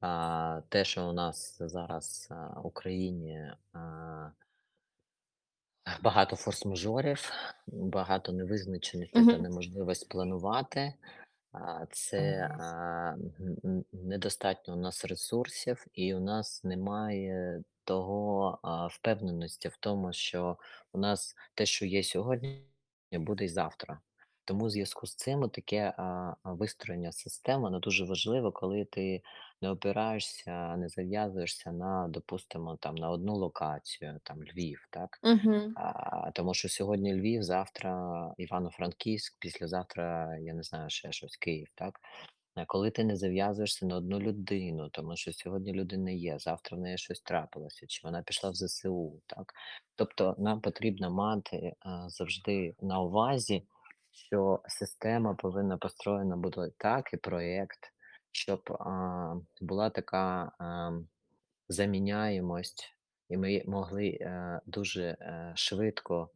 а, те, що у нас зараз в Україні багато форс-мажорів, багато невизначеності та Мгм. неможливість планувати. А, Це а, н- н- недостатньо у нас ресурсів, і у нас немає того а, впевненості в тому, що у нас те, що є сьогодні, буде й завтра. Тому в зв'язку з цим таке вистроєння систем, воно дуже важливо, коли ти не опираєшся, не зав'язуєшся на, допустимо, там на одну локацію, там Львів, так Мгм. а, тому що сьогодні Львів, завтра Івано-Франківськ, післязавтра, я не знаю, ще щось, Київ, так? А коли ти не зав'язуєшся на одну людину, тому що сьогодні людина є, завтра в неї щось трапилося, чи вона пішла в ЗСУ, так? Тобто нам потрібно мати а, завжди на увазі, що система повинна построєна бути так, і проєкт, щоб а, була така. А, заміняємость, і ми могли е, дуже е, швидко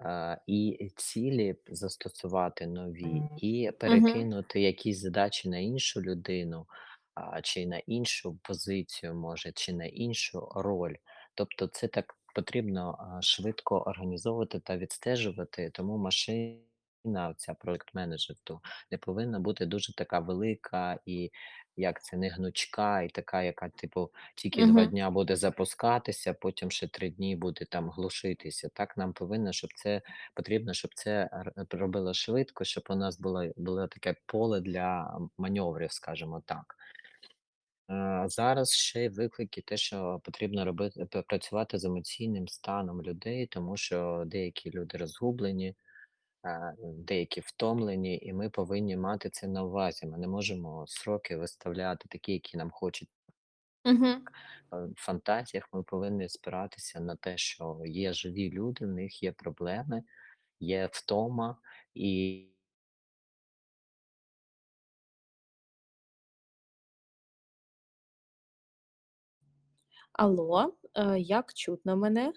е, і цілі застосувати нові, і перекинути якісь задачі на іншу людину, а, чи на іншу позицію, може, чи на іншу роль. Тобто, це так потрібно а, швидко організовувати та відстежувати, тому машина. Ця проект менеджменту не повинна бути дуже така велика і як це не гнучка, і така, яка, типу, тільки 2 Мгм. дня буде запускатися, потім ще 3 дні буде там глушитися. Так нам повинно, щоб це потрібно, щоб це робило швидко, щоб у нас було було таке поле для маневрів, скажімо так. Е, зараз ще й виклики, те, що потрібно робити працювати з емоційним станом людей, тому що деякі люди розгублені, деякі втомлені, і ми повинні мати це на увазі. Ми не можемо сроки виставляти такі, які нам хочуть Мгм. е, фантазіях ми повинні спиратися на те, що є живі люди, в них є проблеми, є втома, і Алло, е, як чутно мене?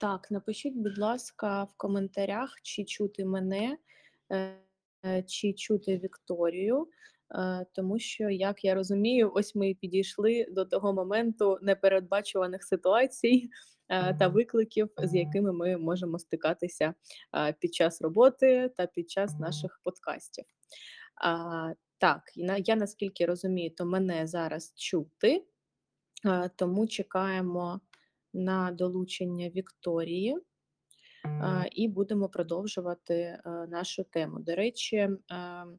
Так, напишіть, будь ласка, в коментарях, чи чути мене, е, е, чи чути Вікторію. Е, тому що, як я розумію, ось ми підійшли до того моменту непередбачуваних ситуацій, та викликів, з якими ми можемо стикатися, під час роботи та під час наших подкастів. Так, я наскільки розумію, то мене зараз чути, тому чекаємо на долучення Вікторії, е, і будемо продовжувати, е, нашу тему. До речі, ем,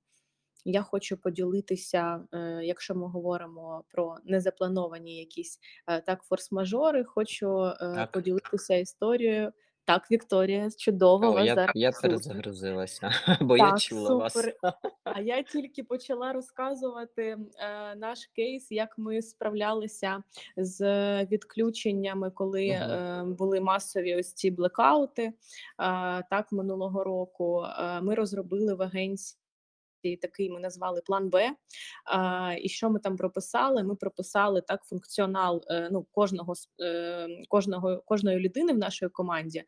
я хочу поділитися, е, якщо ми говоримо про незаплановані якісь, е, так, форс-мажори, хочу, е, так. поділитися історією. Так, Вікторія, чудово О, вас я зараз я чути. перезагрузилася, бо я чула чула вас. А я тільки почала розказувати, е, наш кейс, як ми справлялися з відключеннями, коли, е, були масові ось ці блекаути, Е, так, минулого року. Е, ми розробили в агенції такий ми назвали план Б. І що ми там прописали? Ми прописали так функціонал, е, ну, кожного е, кожного кожної людини в нашій команді.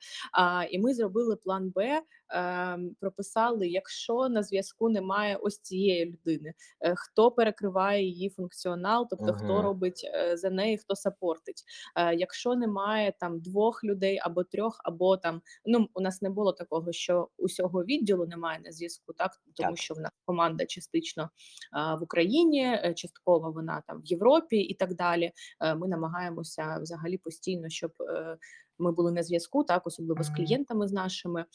І ми зробили план Б, е, прописали, якщо на зв'язку немає ось цієї людини, хто перекриває її функціонал, тобто хто робить за неї, хто сапортить. Якщо немає там двох людей або трьох, або там ну у нас не було такого, що усього відділу немає на зв'язку, так тому Так. що в нас команда частично в Україні, е, частково вона там в Європі і так далі. Е, Ми намагаємося взагалі постійно, щоб е, ми були на зв'язку, так особливо з клієнтами з нашими.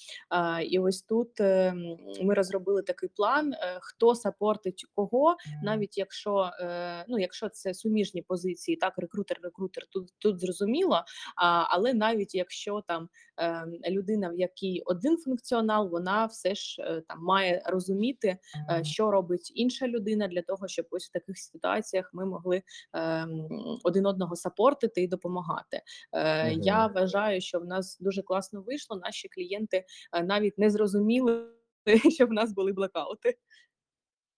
І ось тут ем, ми розробили такий план, е, хто сапортить кого, навіть якщо е, ну якщо це суміжні позиції, так рекрутер, рекрутер тут тут зрозуміло. Але навіть якщо там е, людина, в якій один функціонал, вона все ж е, там має розуміти, е, що робить інша людина для того, щоб ось в таких ситуаціях ми могли е, один одного сапортити і допомагати. Е, Я. вважаю, що в нас дуже класно вийшло. Наші клієнти е, навіть не зрозуміли, що в нас були блекаути.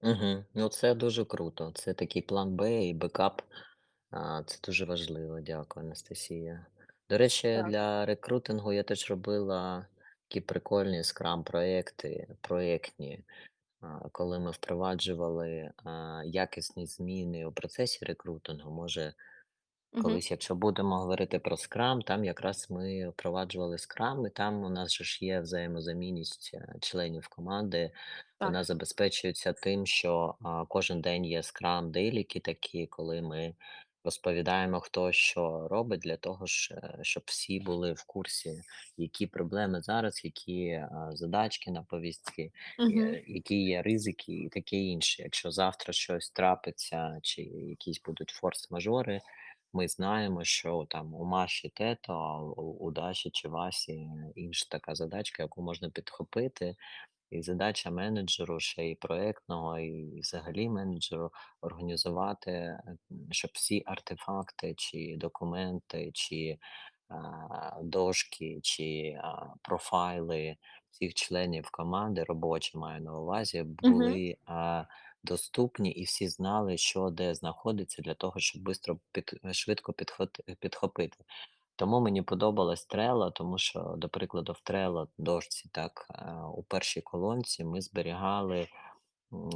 Мгм. Ну, це дуже круто. Це такий план Б і бекап. Це дуже важливо. Дякую, Анастасія. До речі, Так. для рекрутингу я теж робила такі прикольні скрам-проекти, проєктні, коли ми впроваджували якісні зміни у процесі рекрутингу. Може, Мгм. Колись, якщо будемо говорити про скрам, там якраз ми впроваджували скрам, і там у нас же ж є взаємозамінність е, членів команди. Вона Так. забезпечується тим, що а, кожен день є скрам дейліки такі, коли ми розповідаємо, хто що робить, для того, ж, е, щоб всі були в курсі, які проблеми зараз, які а, задачки на повістці, Мгм. е, які є ризики і таке інше. Якщо завтра щось трапиться, чи якісь будуть форс-мажори. Ми знаємо, що там у Маші те-то, а у у Даші чи Васі інша така задачка, яку можна підхопити. І задача менеджеру, ще й проектного, і взагалі менеджеру організувати, щоб всі артефакти, чи документи, чи а, дошки, чи а, профайли всіх членів команди, робочі маю на увазі, були а, доступні і всі знали, що де знаходиться, для того, щоб бистро під, швидко підхопити. Тому мені подобалась трела, тому що, до прикладу, в трела дошці, так, е, у першій колонці ми зберігали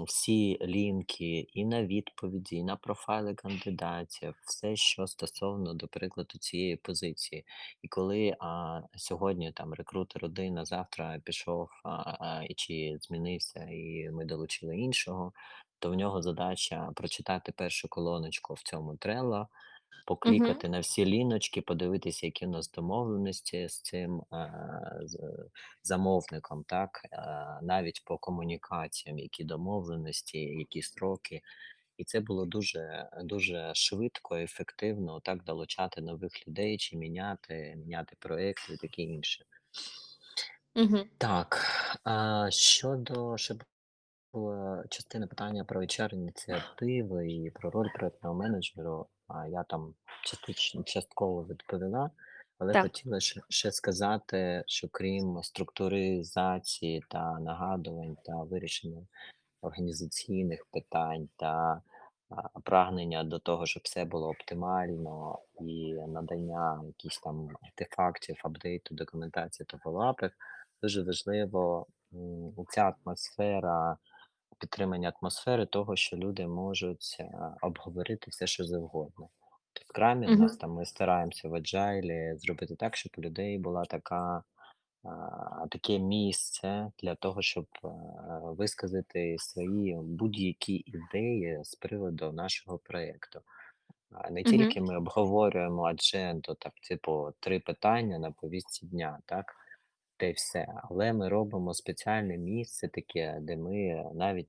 всі лінки і на відповіді, і на профайли кандидатів, все, що стосовно, до прикладу, цієї позиції. І коли а, сьогодні там рекрутер один, а завтра пішов а, а, і чи змінився, і ми долучили іншого, то в нього задача прочитати першу колоночку в цьому Мгм. Поклікати на всі ліночки, подивитися, які у нас домовленості з цим, а, з замовником, так, а, навіть по комунікаціям, які домовленості, які строки. І це було дуже дуже швидко, ефективно так долучати нових людей чи міняти міняти проекти і таке інше. Мгм. Так, а щодо ще була частина питання про HR-ініціативи і про роль проектного менеджеру. А я там частично частково відповіла, але Так. хотіла ще, ще сказати, що крім структуризації та нагадувань та вирішення організаційних питань та а, прагнення до того, щоб все було оптимально і надання якихось там артефактів, апдейту, документації та фоллапів, дуже важливо ця атмосфера підтримання атмосфери того, що люди можуть е, обговорити все, що завгодно. В крамі в нас там ми стараємося в Agile зробити так, щоб у людей була така, таке місце для того, щоб е, висказати свої будь-які ідеї з приводу нашого проєкту. Не тільки ми обговорюємо адженду, так, типу, три питання на повістці дня, так, й все. Але ми робимо спеціальне місце таке, де ми навіть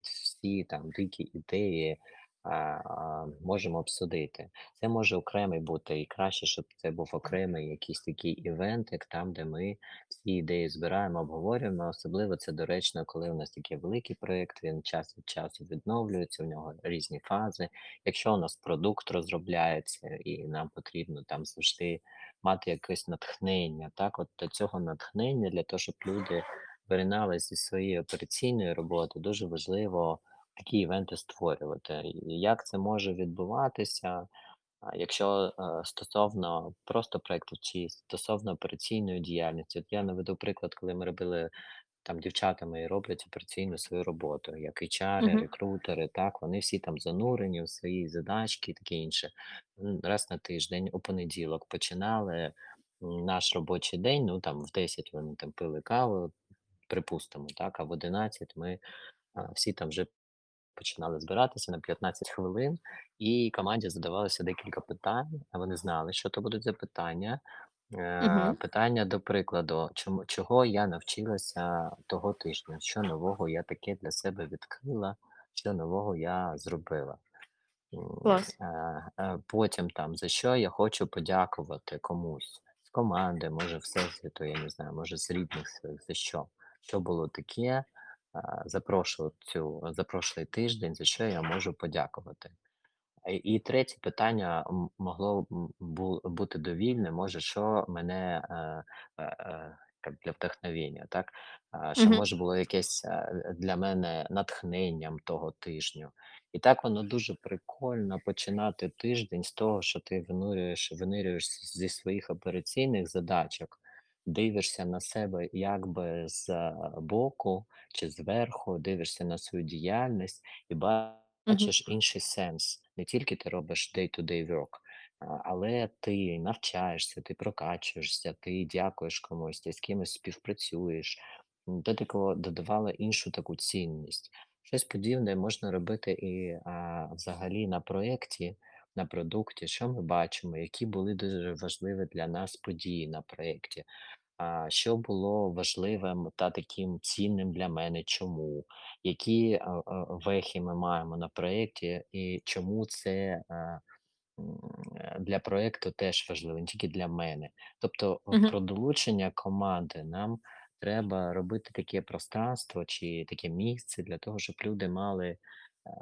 всі там дикі ідеї а, а, можемо обсудити. Це може окремий бути, і краще, щоб це був окремий якийсь такий івентик, там, де ми всі ідеї збираємо, обговорюємо. Особливо це доречно, коли у нас такий великий проєкт, він час від часу відновлюється, у нього різні фази. Якщо у нас продукт розробляється і нам потрібно там завжди мати якесь натхнення, так, от до цього натхнення для того, щоб люди виринали зі своєї операційної роботи, дуже важливо такі івенти створювати. Як це може відбуватися, якщо е, стосовно просто проекту чи стосовно операційної діяльності? От я наведу приклад, коли ми робили там дівчатами і роблять операційну свою роботу, як HR, Мгм. рекрутери, так, вони всі там занурені в свої задачки і таке інше. М, Раз на тиждень, у понеділок починали м, наш робочий день, ну там в 10 вони там пили каву, припустимо, так, а в 11 ми а, всі там вже починали збиратися на 15 хвилин, і команді задавалося декілька питань, а вони знали, що то будуть за питання. Е, Мгм. питання до прикладу, чому чого я навчилася того тижня? Що нового я таке для себе відкрила, що нового я зробила? М, Клас. е, е, потім там за що я хочу подякувати комусь з команди, може, всесвіту, я не знаю, може, з рідних своїх, за що? Що було таке, а, за прошлу цю за прошлий тиждень, за що я можу подякувати? А, і третє питання могло бути довільне, може, що мене, е, е, е, як для вдохновення, так? Що може було якесь, е, для мене натхненням того тижню. І так воно дуже прикольно починати тиждень з того, що ти винурюєш винирюєш зі своїх операційних задачок, дивишся на себе якби збоку чи зверху, дивишся на свою діяльність і бачиш інший сенс. Не тільки ти робиш day to day work, але ти навчаєшся, ти прокачуєшся, ти дякуєш комусь, ти з кимось співпрацюєш. До такого додавало іншу таку цінність. Щось подібне можна робити і а, взагалі на проєкті, на продукті, що ми бачимо, які були дуже важливі для нас події на проєкті. А, що було важливим та таким цінним для мене, чому? Які, е, е, вехи ми маємо на проєкті і чому це, е, м, е, для проєкту теж важливо, не тільки для мене. Тобто, Мгм. про долучення команди нам треба робити таке пространство чи таке місце для того, щоб люди мали, е,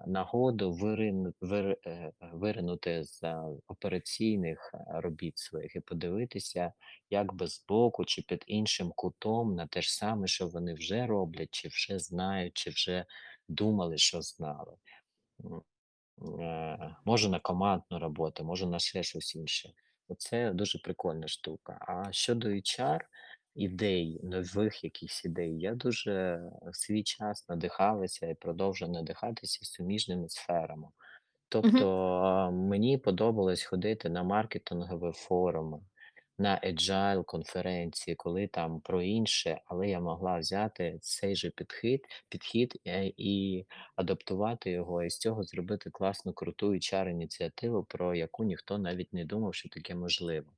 нагоду вирину вир е, е, виринути з е, операційних, е, робіт своїх і подивитися якби збоку чи під іншим кутом на те ж саме, що вони вже роблять, чи вже знають, чи вже думали, що знали. Е, може на командну роботу, може на ще щось інше. Оце дуже прикольна штука. А щодо HR, ідей, нових якихось ідей, я дуже в свій час надихалася і продовжую надихатися суміжними сферами. Тобто, а, мені подобалось ходити на маркетингові форуми, на agile конференції, коли там про інше, але я могла взяти цей же підхід, підхід е, і адаптувати його, і з цього зробити класну круту HR-ініціативу, про яку ніхто навіть не думав, що таке можливо.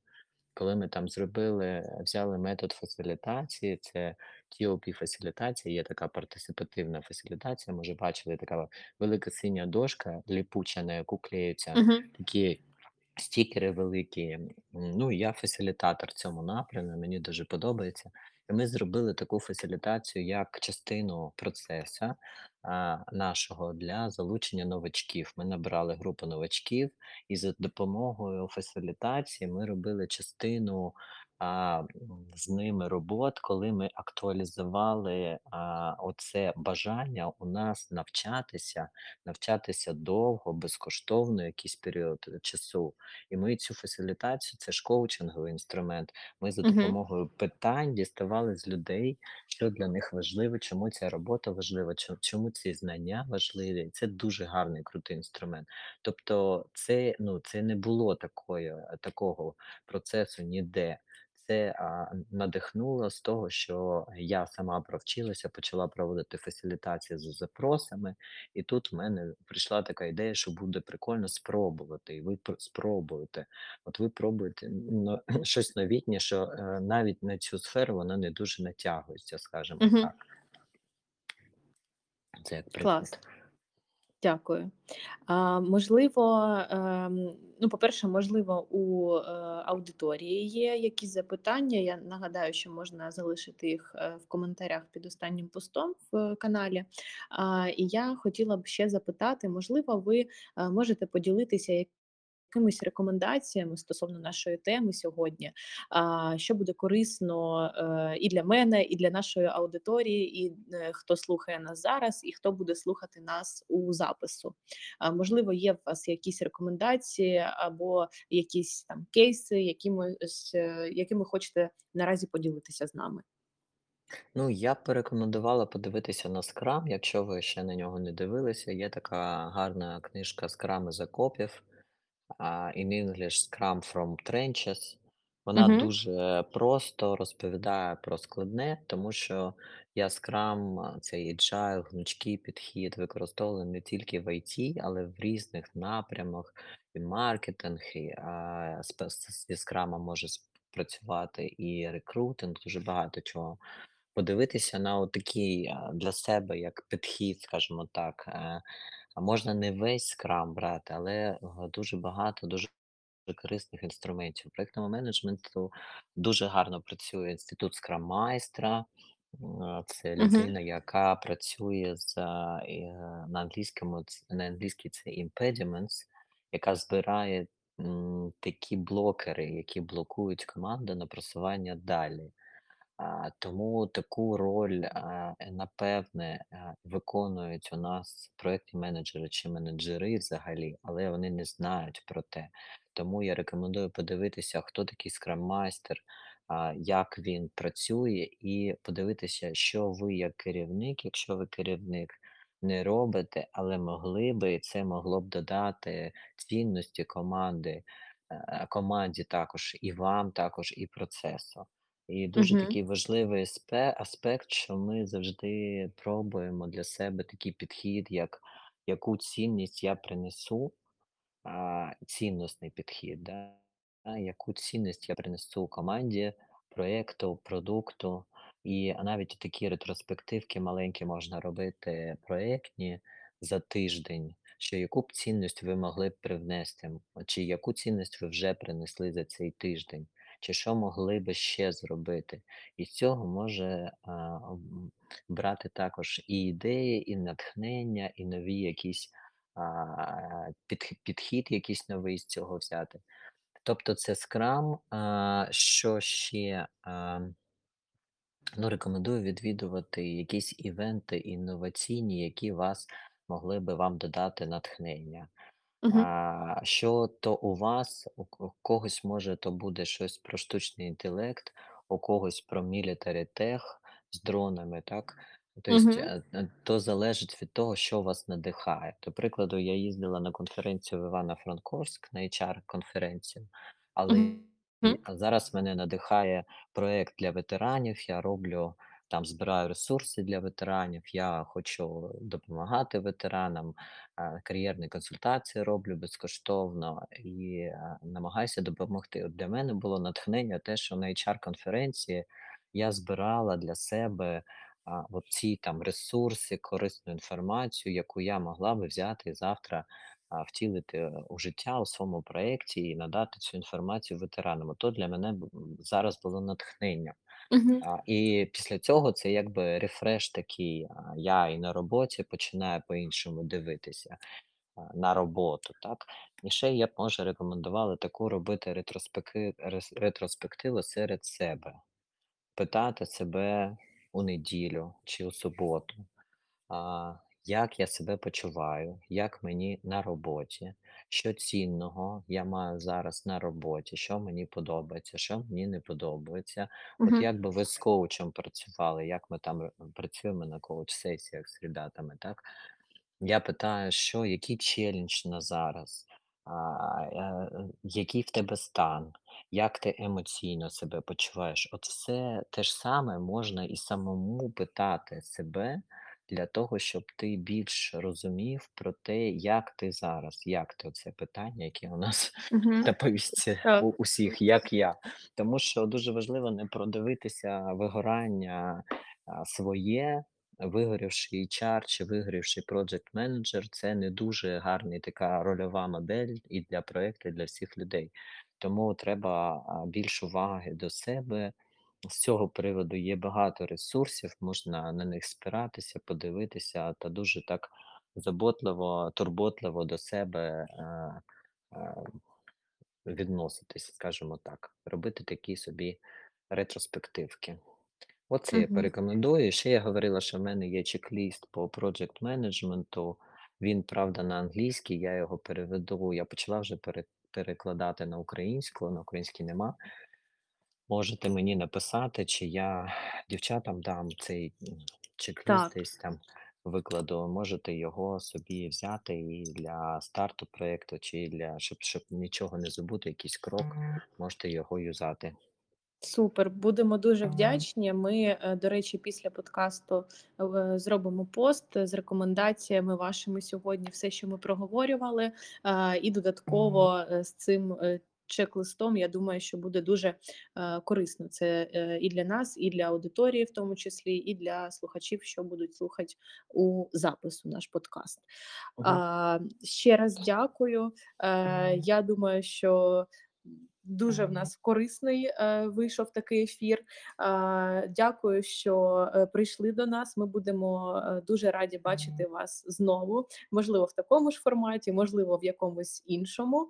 Коли ми там зробили, взяли метод фасилітації, це TOP-фасилітація, є така партисипативна фасилітація. Може, бачили, така велика синя дошка ліпуча, на яку клеються Мгм. такі стікери великі. Ну, я фасилітатор в цьому напрямі, мені дуже подобається. І ми зробили таку фасилітацію як частину процесу нашого для залучення новачків. Ми набрали групу новачків, і за допомогою фасилітації ми робили частину а, з ними робот, коли ми актуалізували а, оце бажання у нас навчатися, навчатися довго, безкоштовно, якийсь період е, часу. І ми цю фасилітацію, це ж коучинговий інструмент. Ми за допомогою питань діставали з людей, що для них важливо, чому ця робота важлива, чому ці знання важливі. Це дуже гарний крутий інструмент. Тобто, це ну це не було такої, такого процесу ніде. Це а, надихнуло з того, що я сама провчилася, почала проводити фасилітації з запросами, і тут в мене прийшла така ідея, що буде прикольно спробувати, і ви пр- спробуєте. От ви пробуєте ну, щось новітнє, що е, навіть на цю сферу вона не дуже натягується, скажімо Мгм. так. Це як Клас. Дякую. А, можливо, ем, ну, по-перше, можливо, у е, аудиторії є якісь запитання. Я нагадаю, що можна залишити їх е, в коментарях під останнім постом в каналі. А, і я хотіла б ще запитати, можливо, ви е, можете поділитися якимись рекомендаціями стосовно нашої теми сьогодні, що буде корисно е, і для мене, і для нашої аудиторії, і е, хто слухає нас зараз, і хто буде слухати нас у запису. Можливо, є в вас якісь рекомендації або якісь там кейси, якими, е, якими хочете наразі поділитися з нами. Ну, я б порекомендувала подивитися на Scrum, якщо ви ще на нього не дивилися. Є така гарна книжка із окопів. А, in English Scrum from Trenches. Вона Угу, дуже просто розповідає про складне, тому що я Scrum, цей agile, гнучкий підхід використовую не тільки в IT, але в різних напрямах, і маркетинг, і а, спе- з- зі Scrum може працювати, і рекрутинг, дуже багато чого. Подивитися на отакий, для себе як підхід, скажімо так. Е, а можна не весь скрам брати, але, е, дуже багато дуже корисних інструментів. Проектному менеджменту дуже гарно працює інститут скрам-майстра. М, це Мгм. людина, яка працює з, і, е, на англійському ц на англійській це impediments, яка збирає, м, такі блокери, які блокують команду на просування далі. Тому таку роль, напевне, виконують у нас проектні менеджери чи менеджери взагалі, але вони не знають про те. Тому я рекомендую подивитися, хто такий скрам-майстер, як він працює, і подивитися, що ви як керівник, якщо ви керівник, не робите, але могли би, і це могло б додати цінності команди, е, команді також, і вам також, і процесу. І дуже Мгм. такий важливий аспе аспект, що ми завжди пробуємо для себе такий підхід, як яку цінність я принесу, а, цінностний підхід, да, а, яку цінність я принесу команді, проєкту, продукту. І навіть такі ретроспективки маленькі можна робити проєктні за тиждень, що яку б цінність ви могли б привнести, чи яку цінність ви вже принесли за цей тиждень, чи що могли би ще зробити. І з цього може, а, брати також і ідеї, і натхнення, і нові якісь, а, підх підхід якийсь новий з цього взяти. Тобто це скрам. А, що ще? Ам ну, рекомендую відвідувати якісь івенти інноваційні, які вас могли би вам додати натхнення. Мгм. А, що то у вас, у ко когось, може, то буде щось про штучний інтелект, у когось про military tech з дронами, так? То Мгм. е, е, то залежить від того, що вас надихає. До прикладу, я їздила на конференцію в Івано-Франковськ, на HR-конференцію, але Мгм. зараз мене надихає проект для ветеранів. Я роблю там, збираю ресурси для ветеранів, я хочу допомагати ветеранам, кар'єрні консультації роблю безкоштовно і, намагаюся допомогти. От для мене було натхнення те, що на HR-конференції я збирала для себе, а, оці там ресурси, корисну інформацію, яку я могла би взяти завтра, втілити у життя у своєму проекті і надати цю інформацію ветеранам. Ото для мене зараз було натхнення. Мгм. А, і після цього це якби рефреш такий. Я і на роботі починаю по-іншому дивитися, на роботу, так. І ще я б, може, рекомендувала таку робити ретроспеки ретроспективу серед себе. Питати себе у неділю чи у суботу: як я себе почуваю, як мені на роботі, що цінного я маю зараз на роботі, що мені подобається, що мені не подобається. От Мгм. як би ви з коучем працювали, як ми там працюємо на коуч-сесіях з ребятами, так? Я питаю, що який челендж на зараз, а, е, е, який в тебе стан, як ти емоційно себе почуваєш. От все те ж саме можна і самому питати себе для того, щоб ти більш розумів про те, як ти зараз, як ти оце питання, яке у нас Мгм. на повістці у усіх, як я. Тому що дуже важливо не продивитися вигорання, своє, вигорівший HR чи вигорівший проджект-менеджер- це не дуже гарний така рольова модель і для проекту, і для всіх людей. Тому треба, більш уваги до себе. З цього приводу є багато ресурсів, можна на них спиратися, подивитися та дуже так заботливо, турботливо до себе, е, е, відноситись, скажімо так, робити такі собі ретроспективки. Оце я порекомендую. Ще я говорила, що в мене є чек-ліст по проджект-менеджменту. Він, правда, на англійській, я його переведу. Я почала вже пере перекладати на українську, на українській нема. Можете мені написати, чи я дівчатам дам цей, чек-ліст Так. десь там викладу. Можете його собі взяти і для старту проекту, чи для щоб щоб нічого не забути, якийсь крок, можете його юзати. Супер, будемо дуже вдячні. Ми, е, до речі, після подкасту, в зробимо пост з рекомендаціями вашими сьогодні, все, що ми проговорювали, а, і додатково, е, з цим, е чек-листом, я думаю, що буде дуже е, корисно. Це е, і для нас, і для аудиторії, в тому числі, і для слухачів, що будуть слухати у запису наш подкаст. Угу. Ще раз дякую. Е, я думаю, що дуже в нас корисний е, вийшов такий ефір. Е, дякую, що е, прийшли до нас. Ми будемо е, дуже раді бачити вас знову. Можливо, в такому ж форматі, можливо, в якомусь іншому.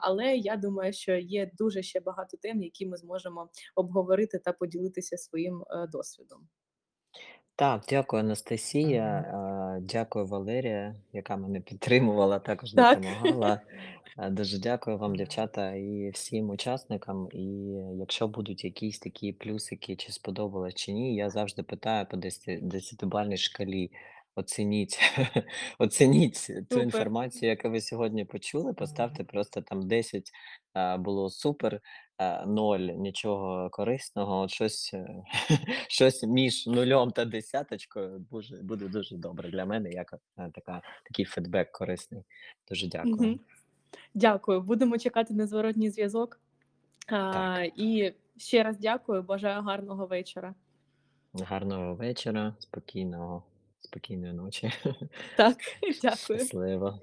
Але я думаю, що є дуже ще багато тем, які ми зможемо обговорити та поділитися своїм е, досвідом. Так, дякую, Анастасія. Дякую, Валерія, яка мене підтримувала, також Так. допомагала. Дуже дякую вам, дівчата, і всім учасникам. І якщо будуть якісь такі плюсики, чи сподобалось, чи ні, я завжди питаю по 10 десятибальній шкалі. Оцініть, оцініть ту Супер. інформацію, яку ви сьогодні почули. Поставте просто там 10 е, було супер, е, 0 нічого корисного. От щось, е, щось між нульом та десяточкою буде, буде дуже добре для мене, як е, така, такий фідбек корисний. Дуже дякую. Мгм. Дякую. Будемо чекати на зворотній зв'язок. А, і ще раз дякую. Бажаю гарного вечора. Гарного вечора, спокійного, спокійної ночі. Так, дякую. Щасливо.